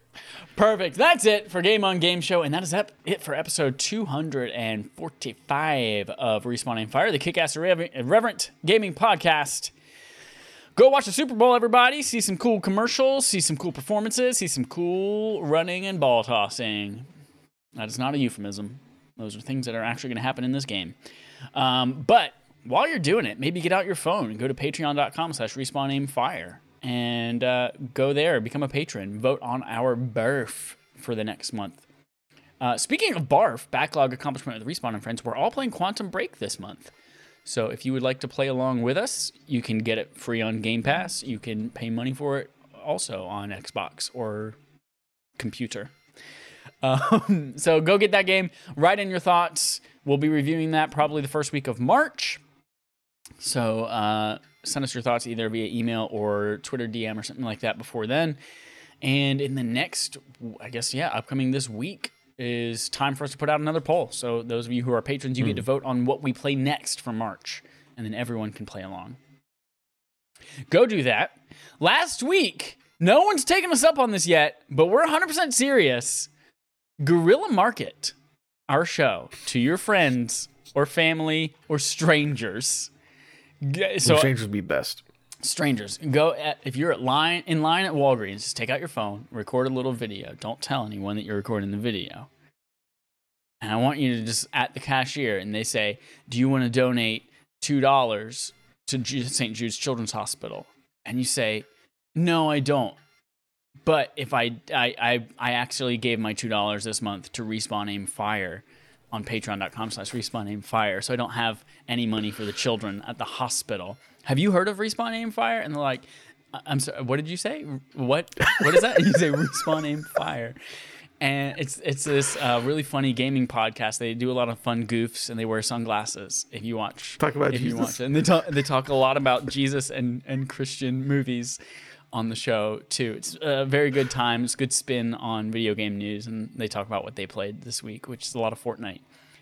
Perfect. That's it for Game on Game Show, and that is it for episode 245 of Respawn Aim Fire, the kick-ass irreverent gaming podcast. Go watch the Super Bowl, everybody. See some cool commercials, see some cool performances, see some cool running and ball tossing. That is not a euphemism. Those are things that are actually going to happen in this game. Um, but while you're doing it, maybe get out your phone and go to patreon.com slash respawnaimfire and uh, go there, become a patron, vote on our barf for the next month. Uh, speaking of barf, backlog accomplishment with Respawn and Friends, we're all playing Quantum Break this month. So if you would like to play along with us, you can get it free on Game Pass. You can pay money for it also on Xbox or computer. Um, so go get that game. Write in your thoughts. We'll be reviewing that probably the first week of March. So uh, send us your thoughts either via email or Twitter DM or something like that before then. And in the next, I guess, yeah, upcoming this week is time for us to put out another poll. So those of you who are patrons, you get to hmm. vote on what we play next for March, and then everyone can play along. Go do that. Last week, no one's taken us up on this yet, but we're 100% serious. Guerrilla Market, our show, to your friends or family or strangers. So strangers would be best. strangers go at if you're at line in line at Walgreens, just take out your phone, record a little video. Don't tell anyone that you're recording the video. And I want you to just at the cashier and they say, "Do you want to donate two dollars to St. Jude's Children's Hospital?" And you say, "No, I don't." But if I I I, I actually gave my two dollars this month to respawn aim fire on patreon.com slash respawn aim fire so i don't have any money for the children at the hospital. Have you heard of respawn aim fire? And they're like "I- i'm sorry what did you say? What what is that? You say respawn aim fire. And it's it's this uh, really funny gaming podcast. They do a lot of fun goofs and they wear sunglasses if you watch. Talk about if you Jesus. watch. And they talk they talk a lot about jesus and and christian movies on the show too. It's a very good time. It's good spin on video game news, and they talk about what they played this week, which is a lot of Fortnite.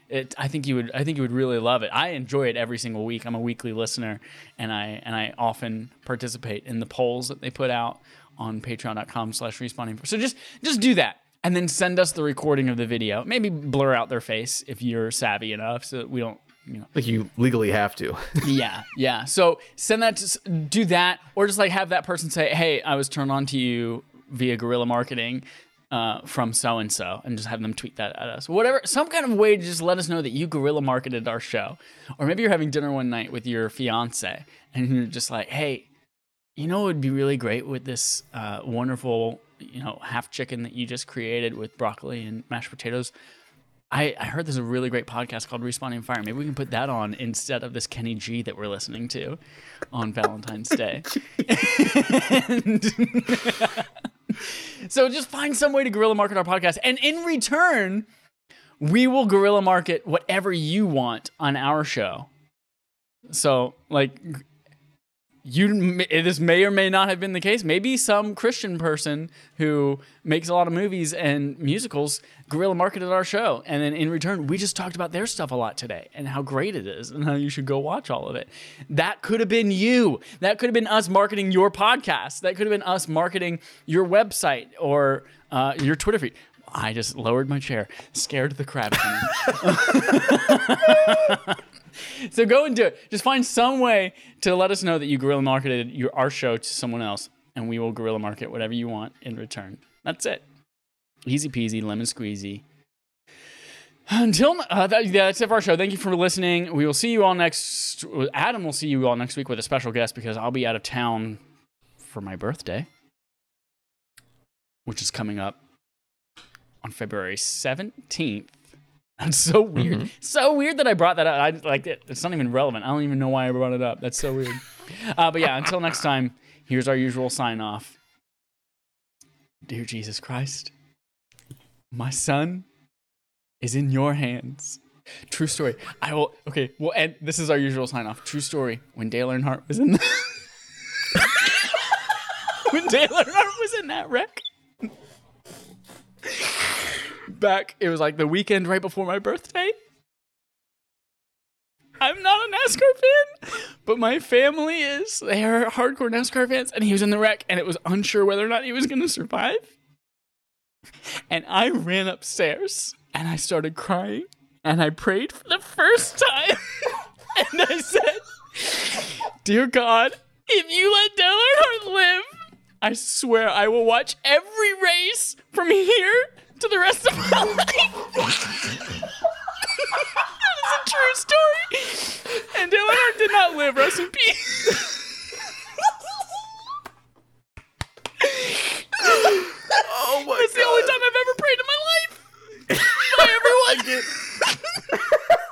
It, I think you would. I think you would really love it. I enjoy it every single week. I'm a weekly listener, and I and I often participate in the polls that they put out on Patreon.com/slash respawning. So just just do that, and then send us the recording of the video. Maybe blur out their face if you're savvy enough, so that we don't. You know, Like you legally have to. yeah, yeah. So send that to do that, or just like have that person say, "Hey, I was turned on to you via guerrilla marketing uh, from so and so," and just have them tweet that at us. Whatever, some kind of way to just let us know that you guerrilla marketed our show, or maybe you're having dinner one night with your fiance, and you're just like, "Hey, you know, it would be really great with this uh, wonderful you know half chicken that you just created with broccoli and mashed potatoes. I, I heard there's a really great podcast called Respawn Aim Fire. Maybe we can put that on instead of this Kenny G that we're listening to on Valentine's Day. And- so just find some way to guerrilla market our podcast. And in return, we will guerrilla market whatever you want on our show. So, like, you this may or may not have been the case. Maybe some Christian person who makes a lot of movies and musicals guerrilla marketed our show, and then in return, we just talked about their stuff a lot today and how great it is and how you should go watch all of it. That could have been you. That could have been us marketing your podcast. That could have been us marketing your website or uh, your Twitter feed. I just lowered my chair, scared the crap out of me. So go and do it. Just find some way to let us know that you guerrilla marketed your our show to someone else, and we will guerrilla market whatever you want in return. That's it. Easy peasy, lemon squeezy. Until uh, that, that's it for our show. Thank you for listening. We will see you all next. Adam will see you all next week with a special guest because I'll be out of town for my birthday, which is coming up on February seventeenth. That's so weird. So weird that I brought that up. I like it. It's not even relevant. I don't even know why I brought it up. That's so weird. Uh, but yeah, until next time, here's our usual sign off. Dear Jesus Christ, my son is in your hands. True story. I will. Okay. Well, and this is our usual sign off. True story. When Dale Earnhardt was in, the, when Dale Earnhardt was in that wreck, back. It was like the weekend right before my birthday. I'm not a NASCAR fan, but my family is. They are hardcore NASCAR fans, and he was in the wreck, and it was unsure whether or not he was going to survive. And I ran upstairs and I started crying, and I prayed for the first time, and I said, "Dear God, if you let Dale Earnhardt live, I swear I will watch every race from here to the rest of my life. That's a true story. And Dillard did not live. Rest in peace. oh my That's God. the only time I've ever prayed in my life. By everyone.